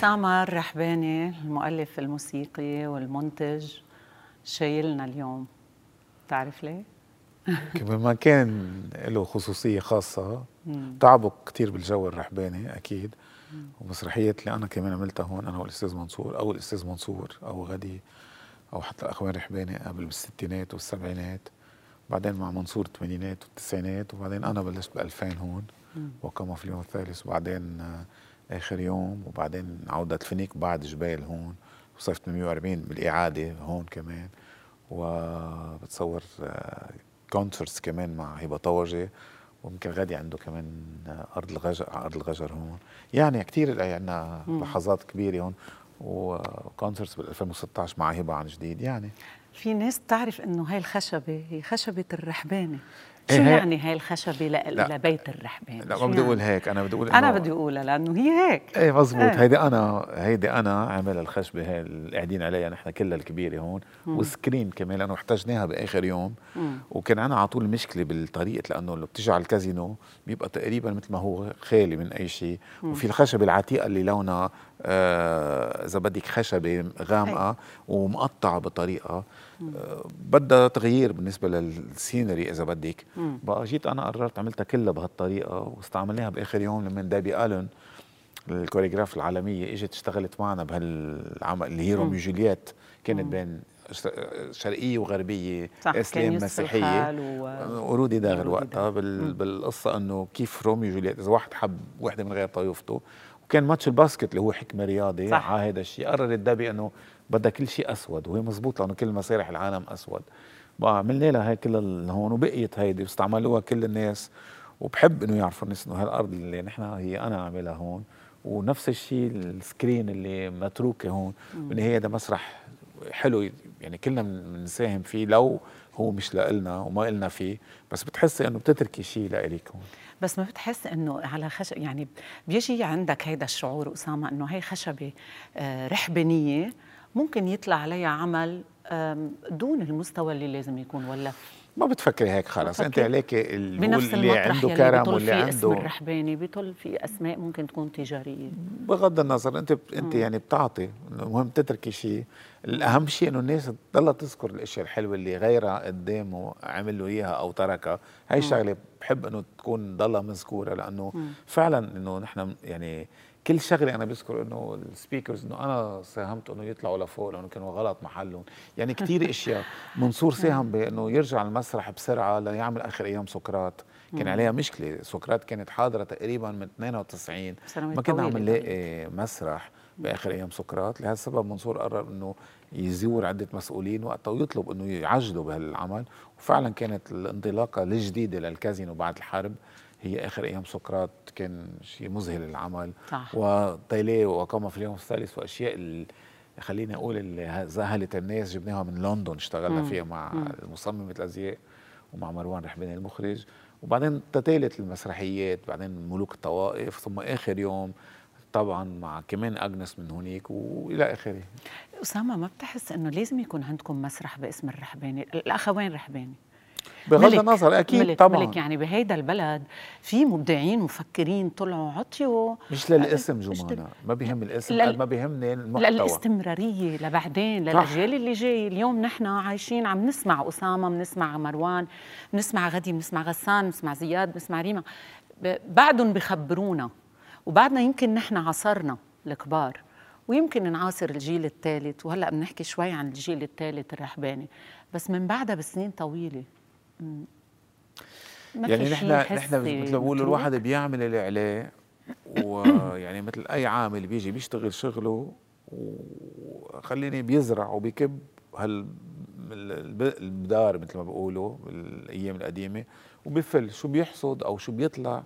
أسامة الرحباني المؤلف الموسيقي والمنتج شايلنا اليوم. تعرف ليه؟ كمان ما كان له خصوصية خاصة. تعبوا كثير بالجو الرحباني أكيد. ومسرحيات اللي أنا كمان عملتها هون أنا والأستاذ منصور أو الأستاذ منصور أو غدي أو حتى الأخوان رحباني قبل بالستينات والسبعينات بعدين مع منصور الثمانينات والتسعينات وبعدين أنا بلشت ب 2000 هون وقام في اليوم الثالث وبعدين آخر يوم وبعدين عودة الفينيك بعد جبران هون وصيف 840 بالإعادة هون كمان وبتصور concerts كمان مع هبه طوجي ويمكن غادي عنده كمان أرض الغجر أرض الغجر هون. يعني كثير عندنا لحظات كبيرة هون و concerts بال 2016 مع هبه عن جديد يعني. في ناس بتعرف إنه هاي الخشبة هي خشبة الرحبانة. شو إيه يعني هاي الخشبة لبيت الرحبان؟ لا ما بدي أقول هيك أنا بدي أقول أنا بدي أقولها لأنه هي هيك. إيه مزبوط. إيه. هيدي أنا هيدي أنا عامل الخشبة هاي اللي قاعدين عليها نحن كلها الكبيرة هون مم. وسكرين كمان لأنه احتجناها بآخر يوم. مم. وكان عنا على طول مشكلة بالطريقة لأنه لو بتيجي على الكازينو بيبقى تقريبا مثل ما هو خالي من أي شيء. وفي الخشبة العتيقة اللي لونها آه، إذا آه بدك خشبة غامقة ومقطعة بطريقة بدها تغيير بالنسبة لل scenery إذا بدك. بقى جيت أنا قررت عملتها كلها بهالطريقة واستعملناها بآخر يوم لما دابي ألن ال chorégraphe العالمية إجت اشتغلت معنا بهالعمل اللي هي روميو جولييت. كانت بين شرقية وغربية اسلام مسيحية. ورودي داغر وقتها بال بالقصة إنه كيف روميو جولييت إذا واحد حب وحدة من غير طيفته وكان match ال basket اللي هو حكمة رياضي صح. على هذا الشيء. قررت دابي إنه بدها كل شيء أسود وهي مزبوط لأنه كل مسارح العالم أسود. عملنا لها هي كل هون وبقيت هيدي واستعملوها كل الناس وبحب إنه يعرفوا الناس إنه هالأرض اللي نحن هي أنا عاملها هون ونفس الشيء السكرين اللي متروكة هون بالنهاية ده مسرح حلو يعني كلنا بنساهم فيه لو هو مش لإلنا وما إلنا فيه بس بتحسي إنه بتتركي شيء لإلك هون. بس ما بتحس إنه على خشب يعني بيجي عندك هيدا الشعور أسامة إنه هي خشبة آه، رحبانية ممكن يطلع عليها عمل دون المستوى اللي لازم يكون ولا؟ ما بتفكري هيك خلص. أنت عليك اللي عنده كرم واللي عنده اسم الرحباني بيطل في أسماء ممكن تكون تجارية. بغض النظر أنت أنت يعني بتعطي المهم تتركي شيء الأهم شيء إنه الناس تضلها تذكر الأشياء الحلوة اللي غيرها قدامه عمل له إياها أو تركها. هاي الشغله بحب إنه تكون ضلها مذكورة لأنه مم. فعلا إنه نحن يعني كل شغلة أنا بذكر إنه السبيكرز إنه أنا ساهمت إنه يطلعوا لفوق لأنه كانوا غلط محلهم. يعني كثير أشياء. منصور ساهم بإنه يرجع المسرح بسرعة ليعمل آخر أيام سقراط. كان عليها مشكلة. سقراط كانت حاضرة تقريبا من 92 ما كنا عم نلاقي مسرح بآخر أيام سقراط. لهالسبب منصور قرر إنه يزور عدة مسؤولين وقتها ويطلب إنه يعجلوا بهالعمل. وفعلا كانت الانطلاقة الجديدة للكازينو بعد الحرب. هي آخر أيام سقراط كان شيء مذهل العمل صح. وطيليه وقام في اليوم الثالث وأشياء خليني أقول اللي زهلت الناس جبناها من لندن اشتغلنا فيها مع مصممه الأزياء ومع مروان رحباني المخرج. وبعدين تتالت المسرحيات بعدين ملوك الطوائف ثم آخر يوم طبعا مع كمان أجنس من هونيك وإلى آخره. أسامة ما بتحس إنه لازم يكون عندكم مسرح باسم الرحباني الاخوين رحباني؟ بغض النظر أكيد ملك طبعا. ملك يعني بهيدا البلد في مبدعين مفكرين طلعوا عطيوا. مش للاسم جمانة ما بيهم الاسم لل... ما بيهمني المحتوى. للاستمرارية لبعدين للأجيال اللي جاي اليوم نحن عايشين عم نسمع أسامة بنسمع مروان بنسمع غدي بنسمع غسان بنسمع زياد بنسمع ريما. بعدهم بخبرونا وبعدنا يمكن نحن عصرنا الكبار ويمكن نعاصر الجيل الثالث. وهلأ بنحكي شوي عن الجيل الثالث الرحباني بس من بعدها بسنين طويلة. يعني نحن نحن مثل ما بقول الواحد بيعمل اللي عليه ويعني مثل أي عامل بيجي بيشتغل شغله وخليني بيزرع وبيكب هال البدار مثل ما بقولوا بالأيام القديمة وبفل شو بيحصد أو شو بيطلع.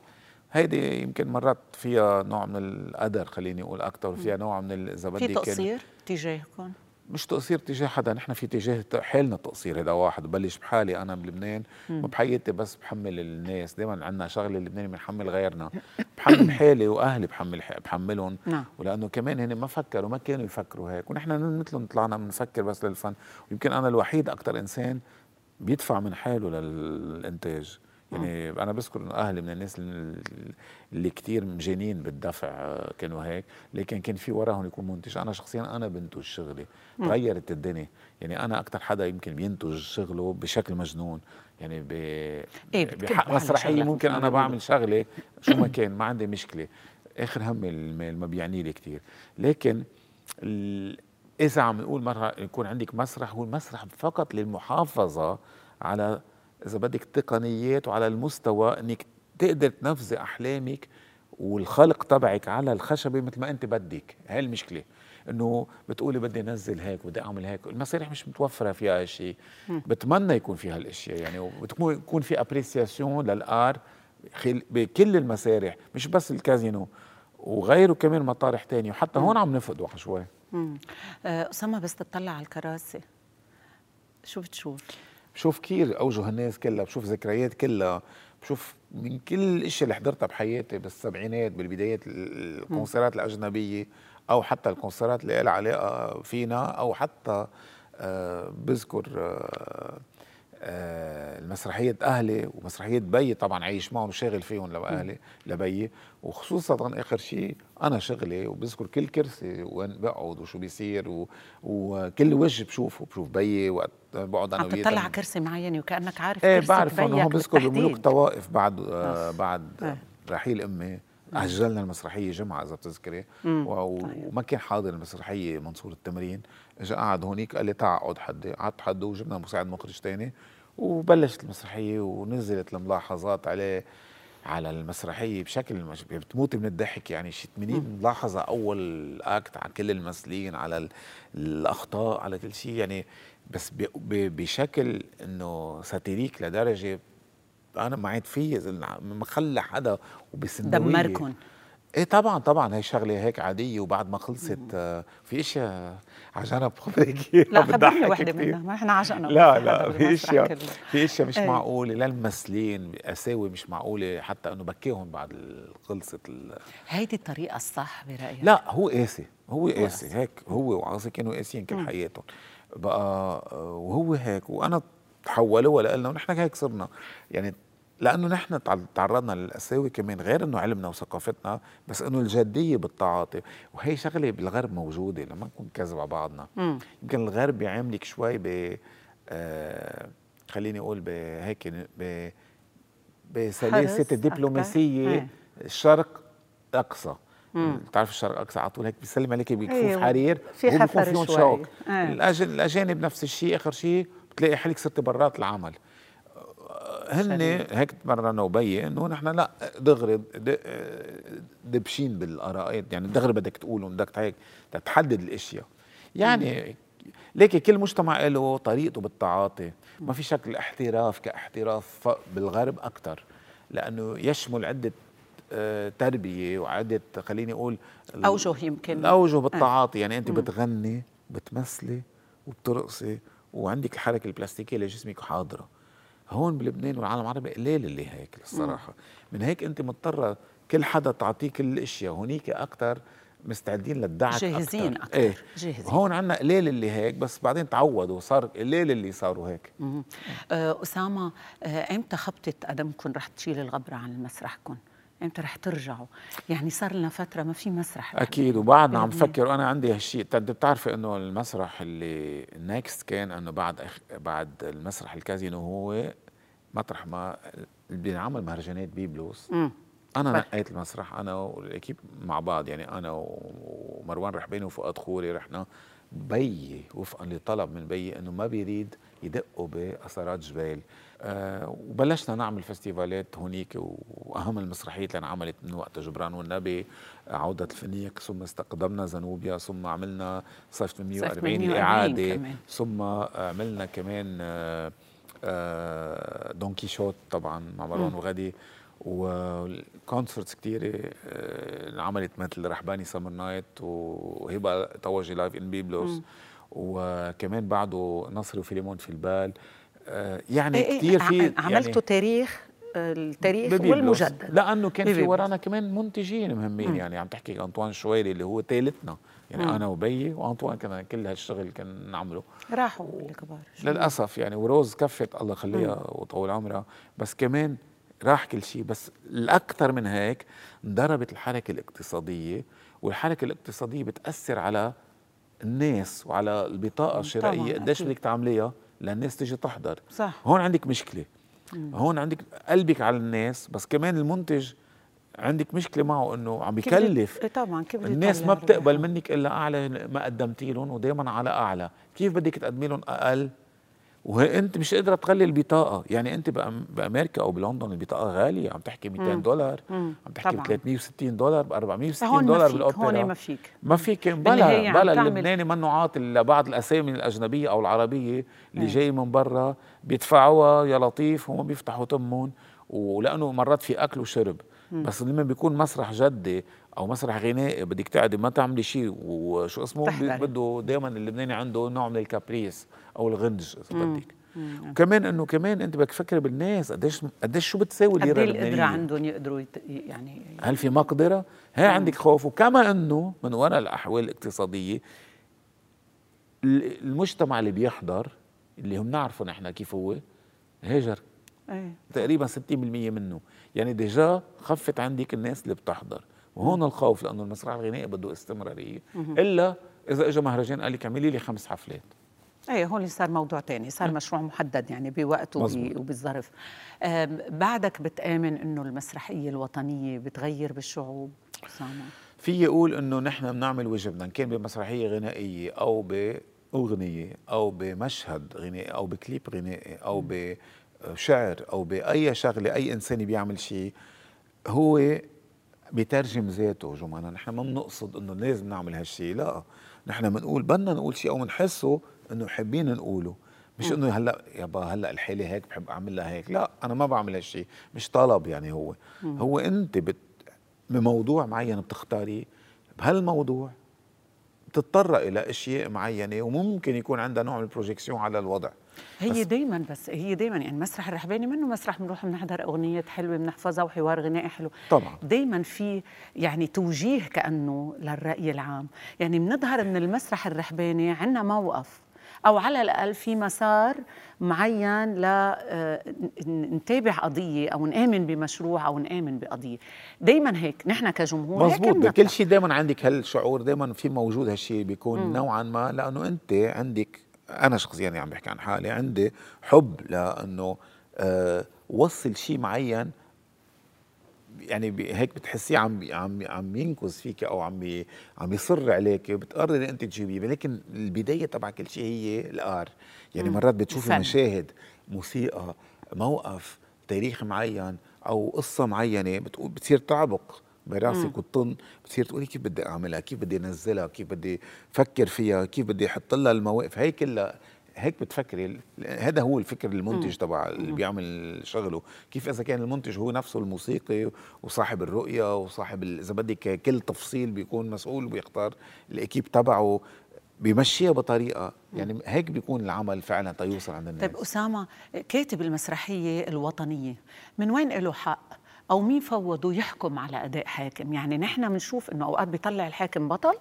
هيدي يمكن مرات فيها نوع من القدر خليني أقول أكثر وفيها نوع من إذا بدك في تقصير تجاهكم؟ مش تقصير تجاه حدا نحن في تجاه حالنا تقصير هذا واحد. ببلش بحالي أنا بلبنان ما بحياتي بس بحمل الناس. دائما عندنا شغلة اللبناني بنحمل غيرنا. بحمل حالي وأهلي بحمل بحملهم. نعم. ولأنه كمان هن ما فكروا ما كانوا يفكروا هيك. ونحن مثلهم طلعنا بنفكر بس للفن. ويمكن أنا الوحيد أكثر إنسان بيدفع من حاله للإنتاج. يعني أنا بذكر إنه أهلي من الناس اللي كثير مجانين بالدفع آه، كانوا هيك. لكن كان في وراهم يكون منتج. أنا شخصيا أنا بنتج شغلي. تغيرت الدنيا. يعني أنا أكثر حدا يمكن بينتج شغله بشكل مجنون. يعني ب إيه بحق مسرحية ممكن أنا بعمل شغلة. شو ما كان ما عندي مشكلة. آخر همي المال ما بيعني لي كثير لكن إذا عم نقول مرة يكون عندك مسرح هو المسرح فقط للمحافظة على إذا بدك تقنيات وعلى المستوى إنك تقدر تنفذي أحلامك والخلق تبعك على الخشبة مثل ما أنت بدك. هاي المشكلة. إنه بتقولي بدي أنزل هيك بدي أعمل هيك. المسارح مش متوفرة فيها هالشيء بتمنى يكون فيها هالإشياء يعني وبتكون يكون في ابريسياسيون للآر بكل المسارح مش بس الكازينو وغيره كمان مطارح تانية. وحتى هون عم نفقده شوي آه، أسامة بس تطلع على الكراسي. شو بتشوف؟ بشوف كثير أوجه الناس كلها بشوف ذكريات كلها بشوف من كل الإشياء اللي حضرتها بحياتي بالسبعينات بالبدايات الكونسرات الأجنبية أو حتى الكونسرات اللي لها علاقة فينا أو حتى آه بذكر آه المسرحية أهلي ومسرحية بي. طبعا عايش معهم وشاغل فيهم لأهلي لبي. وخصوصا آخر شيء أنا شغلي وبذكر كل كرسي وين بقعد وشو بيصير و... وكل وجه بشوفه. بشوف بيي وقت بقعد أنا عم تطلع على كرسي معين وكأنك عارف إيه بعرف أنه هون بذكر بملوك طوائف بعد آه بعد آه. رحيل أمي. أجلنا المسرحية جمعة إذا بتذكري. طيب. وما كان حاضر المسرحية منصور التمرين. اجى قعد هونيك قال لي تعال اقعد حدي. قعدت حده وجبنا مساعد مخرج ثاني وبلشت المسرحية ونزلت الملاحظات عليه على المسرحية بشكل مش بتموتي من الضحك يعني. شي 80 ملاحظة أول أكت على كل الممثلين على الأخطاء على كل شيء يعني. بس بشكل إنه ساتيريك لدرجة أنا ما عاد في مخلى حدا وبسندوية. دمركم إيه طبعا طبعا هي شغلة هيك عادية وبعد ما خلصت آه في إشياء على جنب خبرك لا خبرني وحدة منها ما إحنا عشان لا لا في إشياء في إشياء مش إيه. معقولة للممثلين أساوي مش معقولة حتى إنه بكيهم بعد خلصت هيدي الطريقة الصح برأيك؟ لا هو قاسي هو قاسي هيك هو وعاصي كانوا قاسيين كل حياتهم. بقى وهو هيك وأنا تحولوا لنا ونحن هيك صرنا. يعني لأنه نحن تعرضنا للقساوه كمان غير إنه علمنا وثقافتنا بس إنه الجديه بالتعاطي. وهي شغلة بالغرب موجودة لما نكون كذب على بعضنا. يمكن الغرب بيعاملك شوي ب آه خليني أقول بهيك ب بسلاسة الدبلوماسية. الشرق أقصى. بتعرف الشرق أقصى؟ على طول هيك بيسلم عليك بيكفوف أيوة. حرير في حفر فيهم شوك. أيه. الأجانب نفس الشيء آخر شيء بتلاقي حالك صرت برات العمل. هن هيك تمرنوا بي انه نحن لا دغري دبشين بالاراءات يعني دغري بدك تقول بدك هيك تحدد الإشياء. يعني لكن كل مجتمع له طريقته بالتعاطي. ما في شك الاحتراف كاحتراف بالغرب أكثر لأنه يشمل عدة آه، تربية وعدة خليني أقول أوجه يمكن. الأوجه بالتعاطي. يعني أنت بتغني بتمثلي وبترقصي وعندك الحركة البلاستيكية لجسمك حاضرة. هون بلبنان والعالم العربي قليل اللي هيك الصراحة. من هيك أنت مضطرة كل حدا تعطيه كل الأشياء هونيك أكثر مستعدين للدعك جاهزين أكثر إيه جاهزين. هون عندنا قليل اللي هيك بس بعدين تعودوا صار قليل اللي صاروا هيك. أه أسامة أه إمتى خبطت قدمكم رح تشيل الغبرة عن مسرحكم إمتى رح ترجعوا؟ يعني صار لنا فترة ما في مسرح أكيد وبعدنا عم فكر وأنا عندي هالشيء بتعرفي إنه المسرح اللي next كان إنه بعد أخ... بعد المسرح الكازينو هو مطرح ما بينعمل مهرجانات بيبلوس مم. أنا نقيت المسرح أنا وال équipe مع بعض. يعني أنا ومروان رحباني وفؤاد خوري رحنا. بيي وفقا لطلب من بيي إنه ما بيريد يدقوا بآثارات جبيل. أه وبلشنا نعمل فستيفالات هونيك وأهم المسرحيات اللي انعملت من وقت جبران والنبي. عودة الفينيق ثم استقدمنا زنوبيا ثم عملنا صيف 840 الإعادة ثم عملنا كمان أه آه، دون كيشوت طبعا مع مروان وغدي وال concerts كثيره آه، عملت مثل رحباني summer night وهبة طوجي live in Byblos وكمان بعده نصر وفيليمون في البال. آه، يعني إيه, إيه، كثير في عملتوا يعني تاريخ التاريخ والمجدد. لأنه كان في ورانا كمان منتجين مهمين يعني عم تحكي أنطوان شويري اللي هو ثالثنا يعني مم. أنا وبيي وأنطوان كان كل هالشغل كان نعمله. راحوا الكبار للأسف يعني وروز كفت الله يخليها وطول عمرها. بس كمان راح كل شيء بس الأكثر من هيك انضربت الحركة الاقتصادية والحركة الاقتصادية بتأثر على الناس وعلى البطاقة الشرائية قديش بدك تعمليها للناس تيجي تحضر. صح. هون عندك مشكلة. مم. هون عندك قلبك على الناس بس كمان المنتج عندك مشكلة معه إنه عم بيكلف إيه طبعا كيف الناس ما بتقبل منك إلا أعلى ما قدمتي لهم ودائما على أعلى. كيف بدك تقدمي لهم أقل؟ وانت مش قادرة تغلي البطاقة. يعني انت بأمريكا أو بلندن البطاقة غالية عم تحكي 200 دولار عم تحكي ب 360 دولار ب 460 دولار بالأوبرا. هون ما فيك. ما فيك. بلا بلا اللبناني منه عاطي لبعض الأسامي الأجنبية أو العربية اللي جاي من برا بيدفعوها يا لطيف هم بيفتحوا تمهم ولأنه مرات في أكل وشرب. بس لما بيكون مسرح جدي أو مسرح غنائي بدك تقعدي ما تعملي شيء. وشو اسمه؟ بده دائما اللبناني عنده نوع من الكابريس أو الغنج إذا بدك. وكمان إنه كمان أنت بدك تفكري بالناس قديش قديش شو بتساوي الليره اللبنانيه قد القدرة عندهم يقدروا يت... يعني هل في مقدرة؟ هي عندك خوف. وكما إنه من وراء الأحوال الاقتصادية المجتمع اللي بيحضر اللي هم نعرفه نحن كيف هو هاجر. أيه. تقريبا 60% منه. يعني ديجا خفت عندك الناس اللي بتحضر. وهون الخوف لأنه المسرح الغنائي بده استمرارية. إلا إذا اجى مهرجان قال لك اعملي لي خمس حفلات. إيه هون صار موضوع تاني. صار مشروع محدد يعني بوقت وبالظرف. بعدك بتآمن إنه المسرحية الوطنية بتغير بالشعوب؟ أسامة. في يقول إنه نحن بنعمل واجبنا إن كان بمسرحية غنائية أو بأغنية أو بمشهد غنائي أو بكليب غنائي أو بشعر أو بأي شغلة أي إنسان بيعمل شيء هو بيترجم ذاته. جمانة نحن ما بنقصد إنه لازم نعمل هالشيء لا. نحن بنقول بدنا نقول شيء أو بنحسه إنه حابين نقوله. مش إنه هلأ يابا هلأ الحالة هيك بحب اعملها هيك لا. أنا ما بعمل هالشيء مش طلب يعني هو. مم. هو أنت بت بموضوع معين بتختاري بهالموضوع بتضطر إلى أشياء معينة وممكن يكون عندها نوع من البروجيكسيون على الوضع. هي دائما بس هي دائما يعني مسرح الرحباني منه مسرح بنروح بنحضر أغنية حلوة بنحفظها وحوار غنائي حلو. طبعا. دائما في يعني توجيه كأنه للرأي العام. يعني بنظهر من المسرح الرحباني عندنا موقف أو على الأقل في مسار معين ل آه، نتابع قضية أو نآمن بمشروع أو نآمن بقضية. دائما هيك نحن كجمهور مزبوط كل شيء دائما عندك هالشعور دائما في موجود هالشيء بيكون م. نوعا ما لأنه أنت عندك أنا شخصيا يعني عم بحكي عن حالي عندي حب لأنه أه وصل شيء معين يعني هيك بتحسيه عم عم عم ينكز فيك أو عم عم يصر عليك بتقرري إنت تجيبيه ولكن البداية تبع كل شيء هي الار يعني مرات بتشوفي مشاهد موسيقى موقف تاريخ معين أو قصة معينة بتقول بتصير تعبق. براسك وتطن بتصير تقولي كيف بدي أعملها؟ كيف بدي أنزلها؟ كيف بدي أفكر فيها؟ كيف بدي أحط لها المواقف؟ هي كلها هيك بتفكري هذا هو الفكر المنتج تبع اللي بيعمل شغله. كيف إذا كان المنتج هو نفسه الموسيقي وصاحب الرؤية وصاحب إذا بدك كل تفصيل بيكون مسؤول وبيختار الإكيب تبعه بيمشيها بطريقة. يعني هيك بيكون العمل فعلا تيوصل عند الناس. طيب أسامة كاتب المسرحية الوطنية من وين له حق؟ أو مين فوضوا يحكم على أداء حاكم؟ يعني نحن بنشوف إنه أوقات بيطلع الحاكم بطل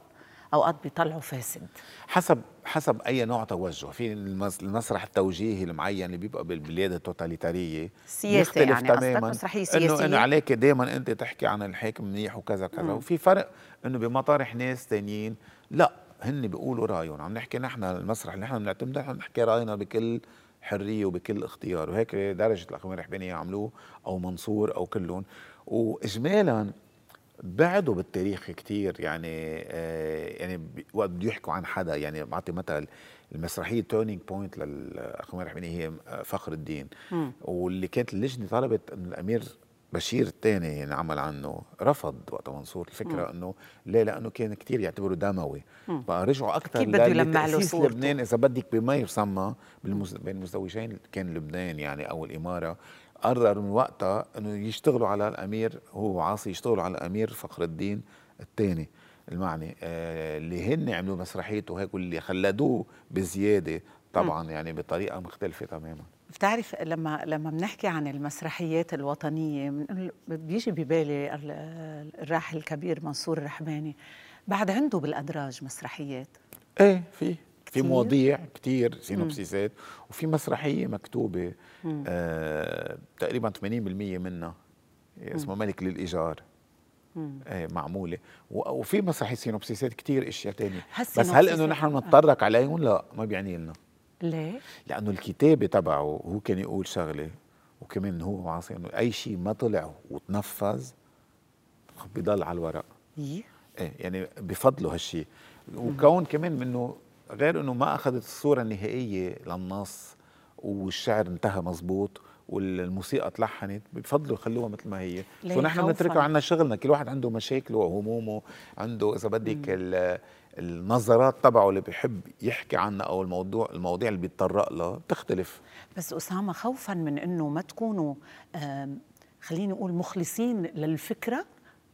أوقات بيطلعوا فاسد. حسب حسب أي نوع توجه. في المسرح التوجيهي المعين اللي بيبقى بالبلاد التوتاليتارية سياسه يعني تماما مسرحية سياسيه إنه إنه عليك دائما أنت تحكي عن الحاكم منيح وكذا كذا. وفي فرق إنه بمطارح ناس ثانيين لا هن بيقولوا رأيهم. عم نحكي نحن المسرح اللي نحن بنعتمده نحن نحكي رأينا بكل حرية وبكل اختيار وهيك درجة الأخوان الرحبانيه عملوه أو منصور أو كلهم واجمالا بعدوا بالتاريخ كتير يعني آه يعني وقت بده يحكوا عن حدا يعني بعطي مثل المسرحية turning point للأخوان الرحبانيه هي فخر الدين م. واللي كانت اللجنة طلبت انه الأمير بشير الثاني يعني عمل عنه رفض وقت منصور الفكرة إنه ليه لأنه كان كثير يعتبره دموي. بقى رجعوا أكثر كيف بده يلمع له صورته. لبنان إذا بدك بما يسمى بين المزدوجين كان لبنان يعني أو الإمارة. قرر من وقتها إنه يشتغلوا على الأمير هو عاصي يشتغلوا على الأمير فخر الدين الثاني. المعني آه اللي هن عملوا مسرحيته هيك واللي خلدوه بزيادة طبعا يعني بطريقة مختلفة تماما. بتعرف لما لما بنحكي عن المسرحيات الوطنية بيجي ببالي الراحل الكبير منصور الرحباني بعد عنده بالأدراج مسرحيات. إيه في في مواضيع كثير سينوبسيسات وفي مسرحية مكتوبة آه تقريبا 80% منها اسمه ملك للإيجار. إيه معمولة. وفي مسرحية سينوبسيسات كثير أشياء ثانية بس هل إنه نحن نتطرق عليهم؟ لا ما بيعني لنا ليه؟ لأنه الكتابة تبعه هو كان يقول شغلة وكمان هو عاصي إنه أي شيء ما طلع وتنفذ بضل على الورق. إيه؟ يعني بفضلوا هالشيء وكون كمان منه غير إنه ما أخذت الصورة النهائية للنص والشعر انتهى مزبوط والموسيقى تلحنت بفضلوا خلوها مثل ما هي. ونحن بنتركها عنا شغلنا كل واحد عنده مشاكله وهمومه عنده إذا بدك النظرات تبعه اللي بيحب يحكي عنها أو الموضوع المواضيع اللي بيتطرق لها بتختلف. بس أسامة خوفا من إنه ما تكونوا خليني أقول مخلصين للفكرة؟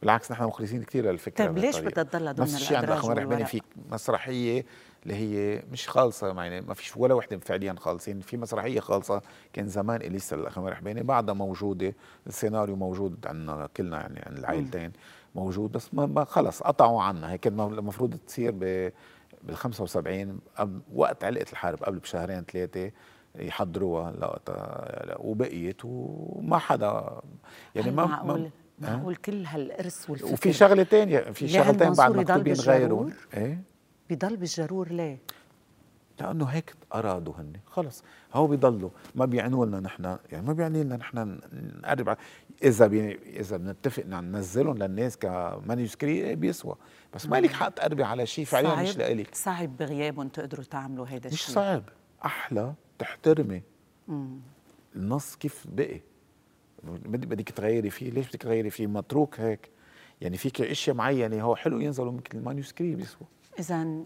بالعكس نحن مخلصين كثير للفكرة طيب ليش بدها تضل ضمن نفس الشيء عند اخوان في مسرحية اللي هي مش خالصة يعني ما فيش ولا وحدة فعليا خالصين في مسرحية خالصة كان زمان اليسا الاخوان رحماني بعدها موجودة السيناريو موجود عندنا كلنا يعني عند العائلتين موجود بس ما خلص قطعوا عنا هي كان المفروض تصير ب بال 75 وقت علقة الحرب قبل بشهرين ثلاثة يحضروها لوقتها وبقيت وما حدا يعني ما معقول؟ معقول كل هالارث والفكر وفي شغلة ثانية في شغلتين بعد مكتوبين غيرهم إيه؟ بضل بالجرور ليه؟ لأنه هيك أرادوا هن خلص. هو بيضلوا ما بيعنوا لنا نحن يعني ما بيعني لنا نحن نقرب إذا بي إذا بنتفق ننزلهم للناس ك manuscrit بيسوى. بس ما لك حق تقربي على شيء فعليا مش لإلك. صعب بغيابهم تقدروا تعملوا هذا الشيء مش صعب. أحلى تحترمي. النص كيف بقي؟ بدك تغيري فيه. ليش بدك تغيري فيه؟ متروك هيك. يعني فيك إشياء معينة هو حلو ينزلوا مثل ال manuscrit بيسوى. إذا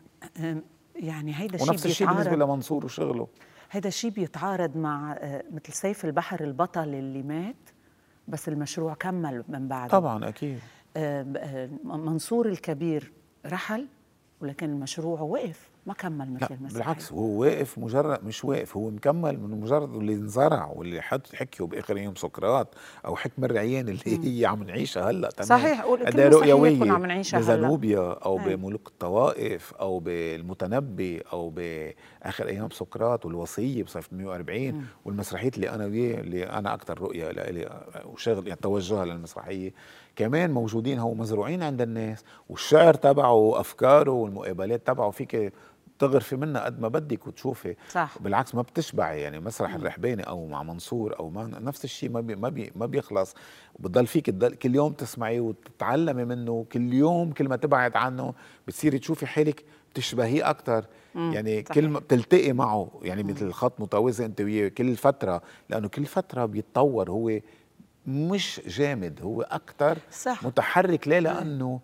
يعني هيدا الشيء ونفس الشيء بالنسبة لمنصور وشغله. هيدا الشيء بيتعارض مع آه، مثل سيف البحر البطل اللي مات بس المشروع كمل من بعده. طبعا أكيد. آه، منصور الكبير رحل ولكن المشروع وقف. ما كمل مثل المسرحية. بالعكس هو واقف مجرد مش واقف هو مكمل من مجرد اللي انزرع واللي حد حكيه باخر يوم سقراط أو حكم الرعيان اللي هي عم نعيشها هلأ تمام؟ صحيح قول كل رؤيويه كنا عم نعيشها بزنوبيا أو هي. بملوك الطوائف أو بالمتنبي أو بآخر أيام سقراط والوصية بصيف 140 والمسرحيات اللي أنا وياه اللي أنا أكثر رؤية لي وشغل يعني توجهها للمسرحية. كمان موجودين هو مزروعين عند الناس والشعر تبعه وأفكاره والمقابلات تبعه فيك تغرفي منها قد ما بدك وتشوفي. صح. بالعكس ما بتشبعي يعني مسرح الرحباني أو مع منصور أو ما نفس الشيء ما بي ما بي ما بيخلص. بتضل فيك تضل كل يوم تسمعيه وتتعلمي منه كل يوم كل ما تبعد عنه بتصيري تشوفي حالك بتشبهيه أكثر يعني صحيح. كل ما بتلتقي معه يعني مم. مثل خط متوازي أنت وياه كل فترة لأنه كل فترة بيتطور. هو مش جامد هو أكثر متحرك. ليه؟ لأنه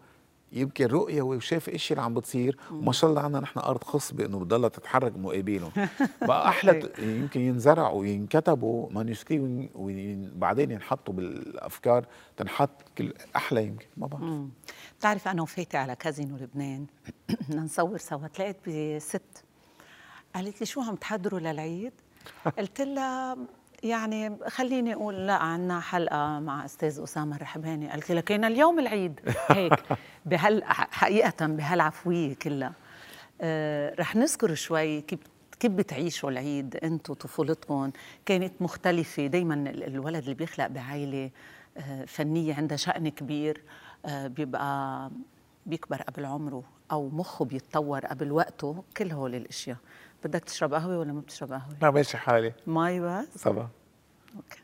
يمكن رؤية وشاف الشيء اللي عم بتصير. وما شاء الله عندنا نحن أرض خصبه انه بتضلها تتحرك مقابلهم. بقى أحلى يمكن ينزرعوا وينكتبوا مانuscript وبعدين ينحطوا بالأفكار تنحط كل أحلى يمكن. ما بعرف. بتعرف أنا وفاتي على كازينو لبنان. بدنا نصور سوا. تلاقيت بست. قالت لي شو عم تحضروا للعيد؟ قلت لها يعني خليني أقول لا عنا حلقة مع أستاذ أسامة الرحباني. قالت لي لكن اليوم العيد. هيك. بهال حقيقة بهالعفوية كلها. آه رح نذكر شوي كيف كيف بتعيشوا العيد أنتم طفولتكم كانت مختلفة. دائما الولد اللي بيخلق بعائلة آه فنية عندها شأن كبير آه بيبقى بيكبر قبل عمره أو مخه بيتطور قبل وقته. كل هول الأشياء. بدك تشرب قهوة ولا ما بتشرب قهوة؟ لا ماشي حالي. مي بس. صبا أوكي.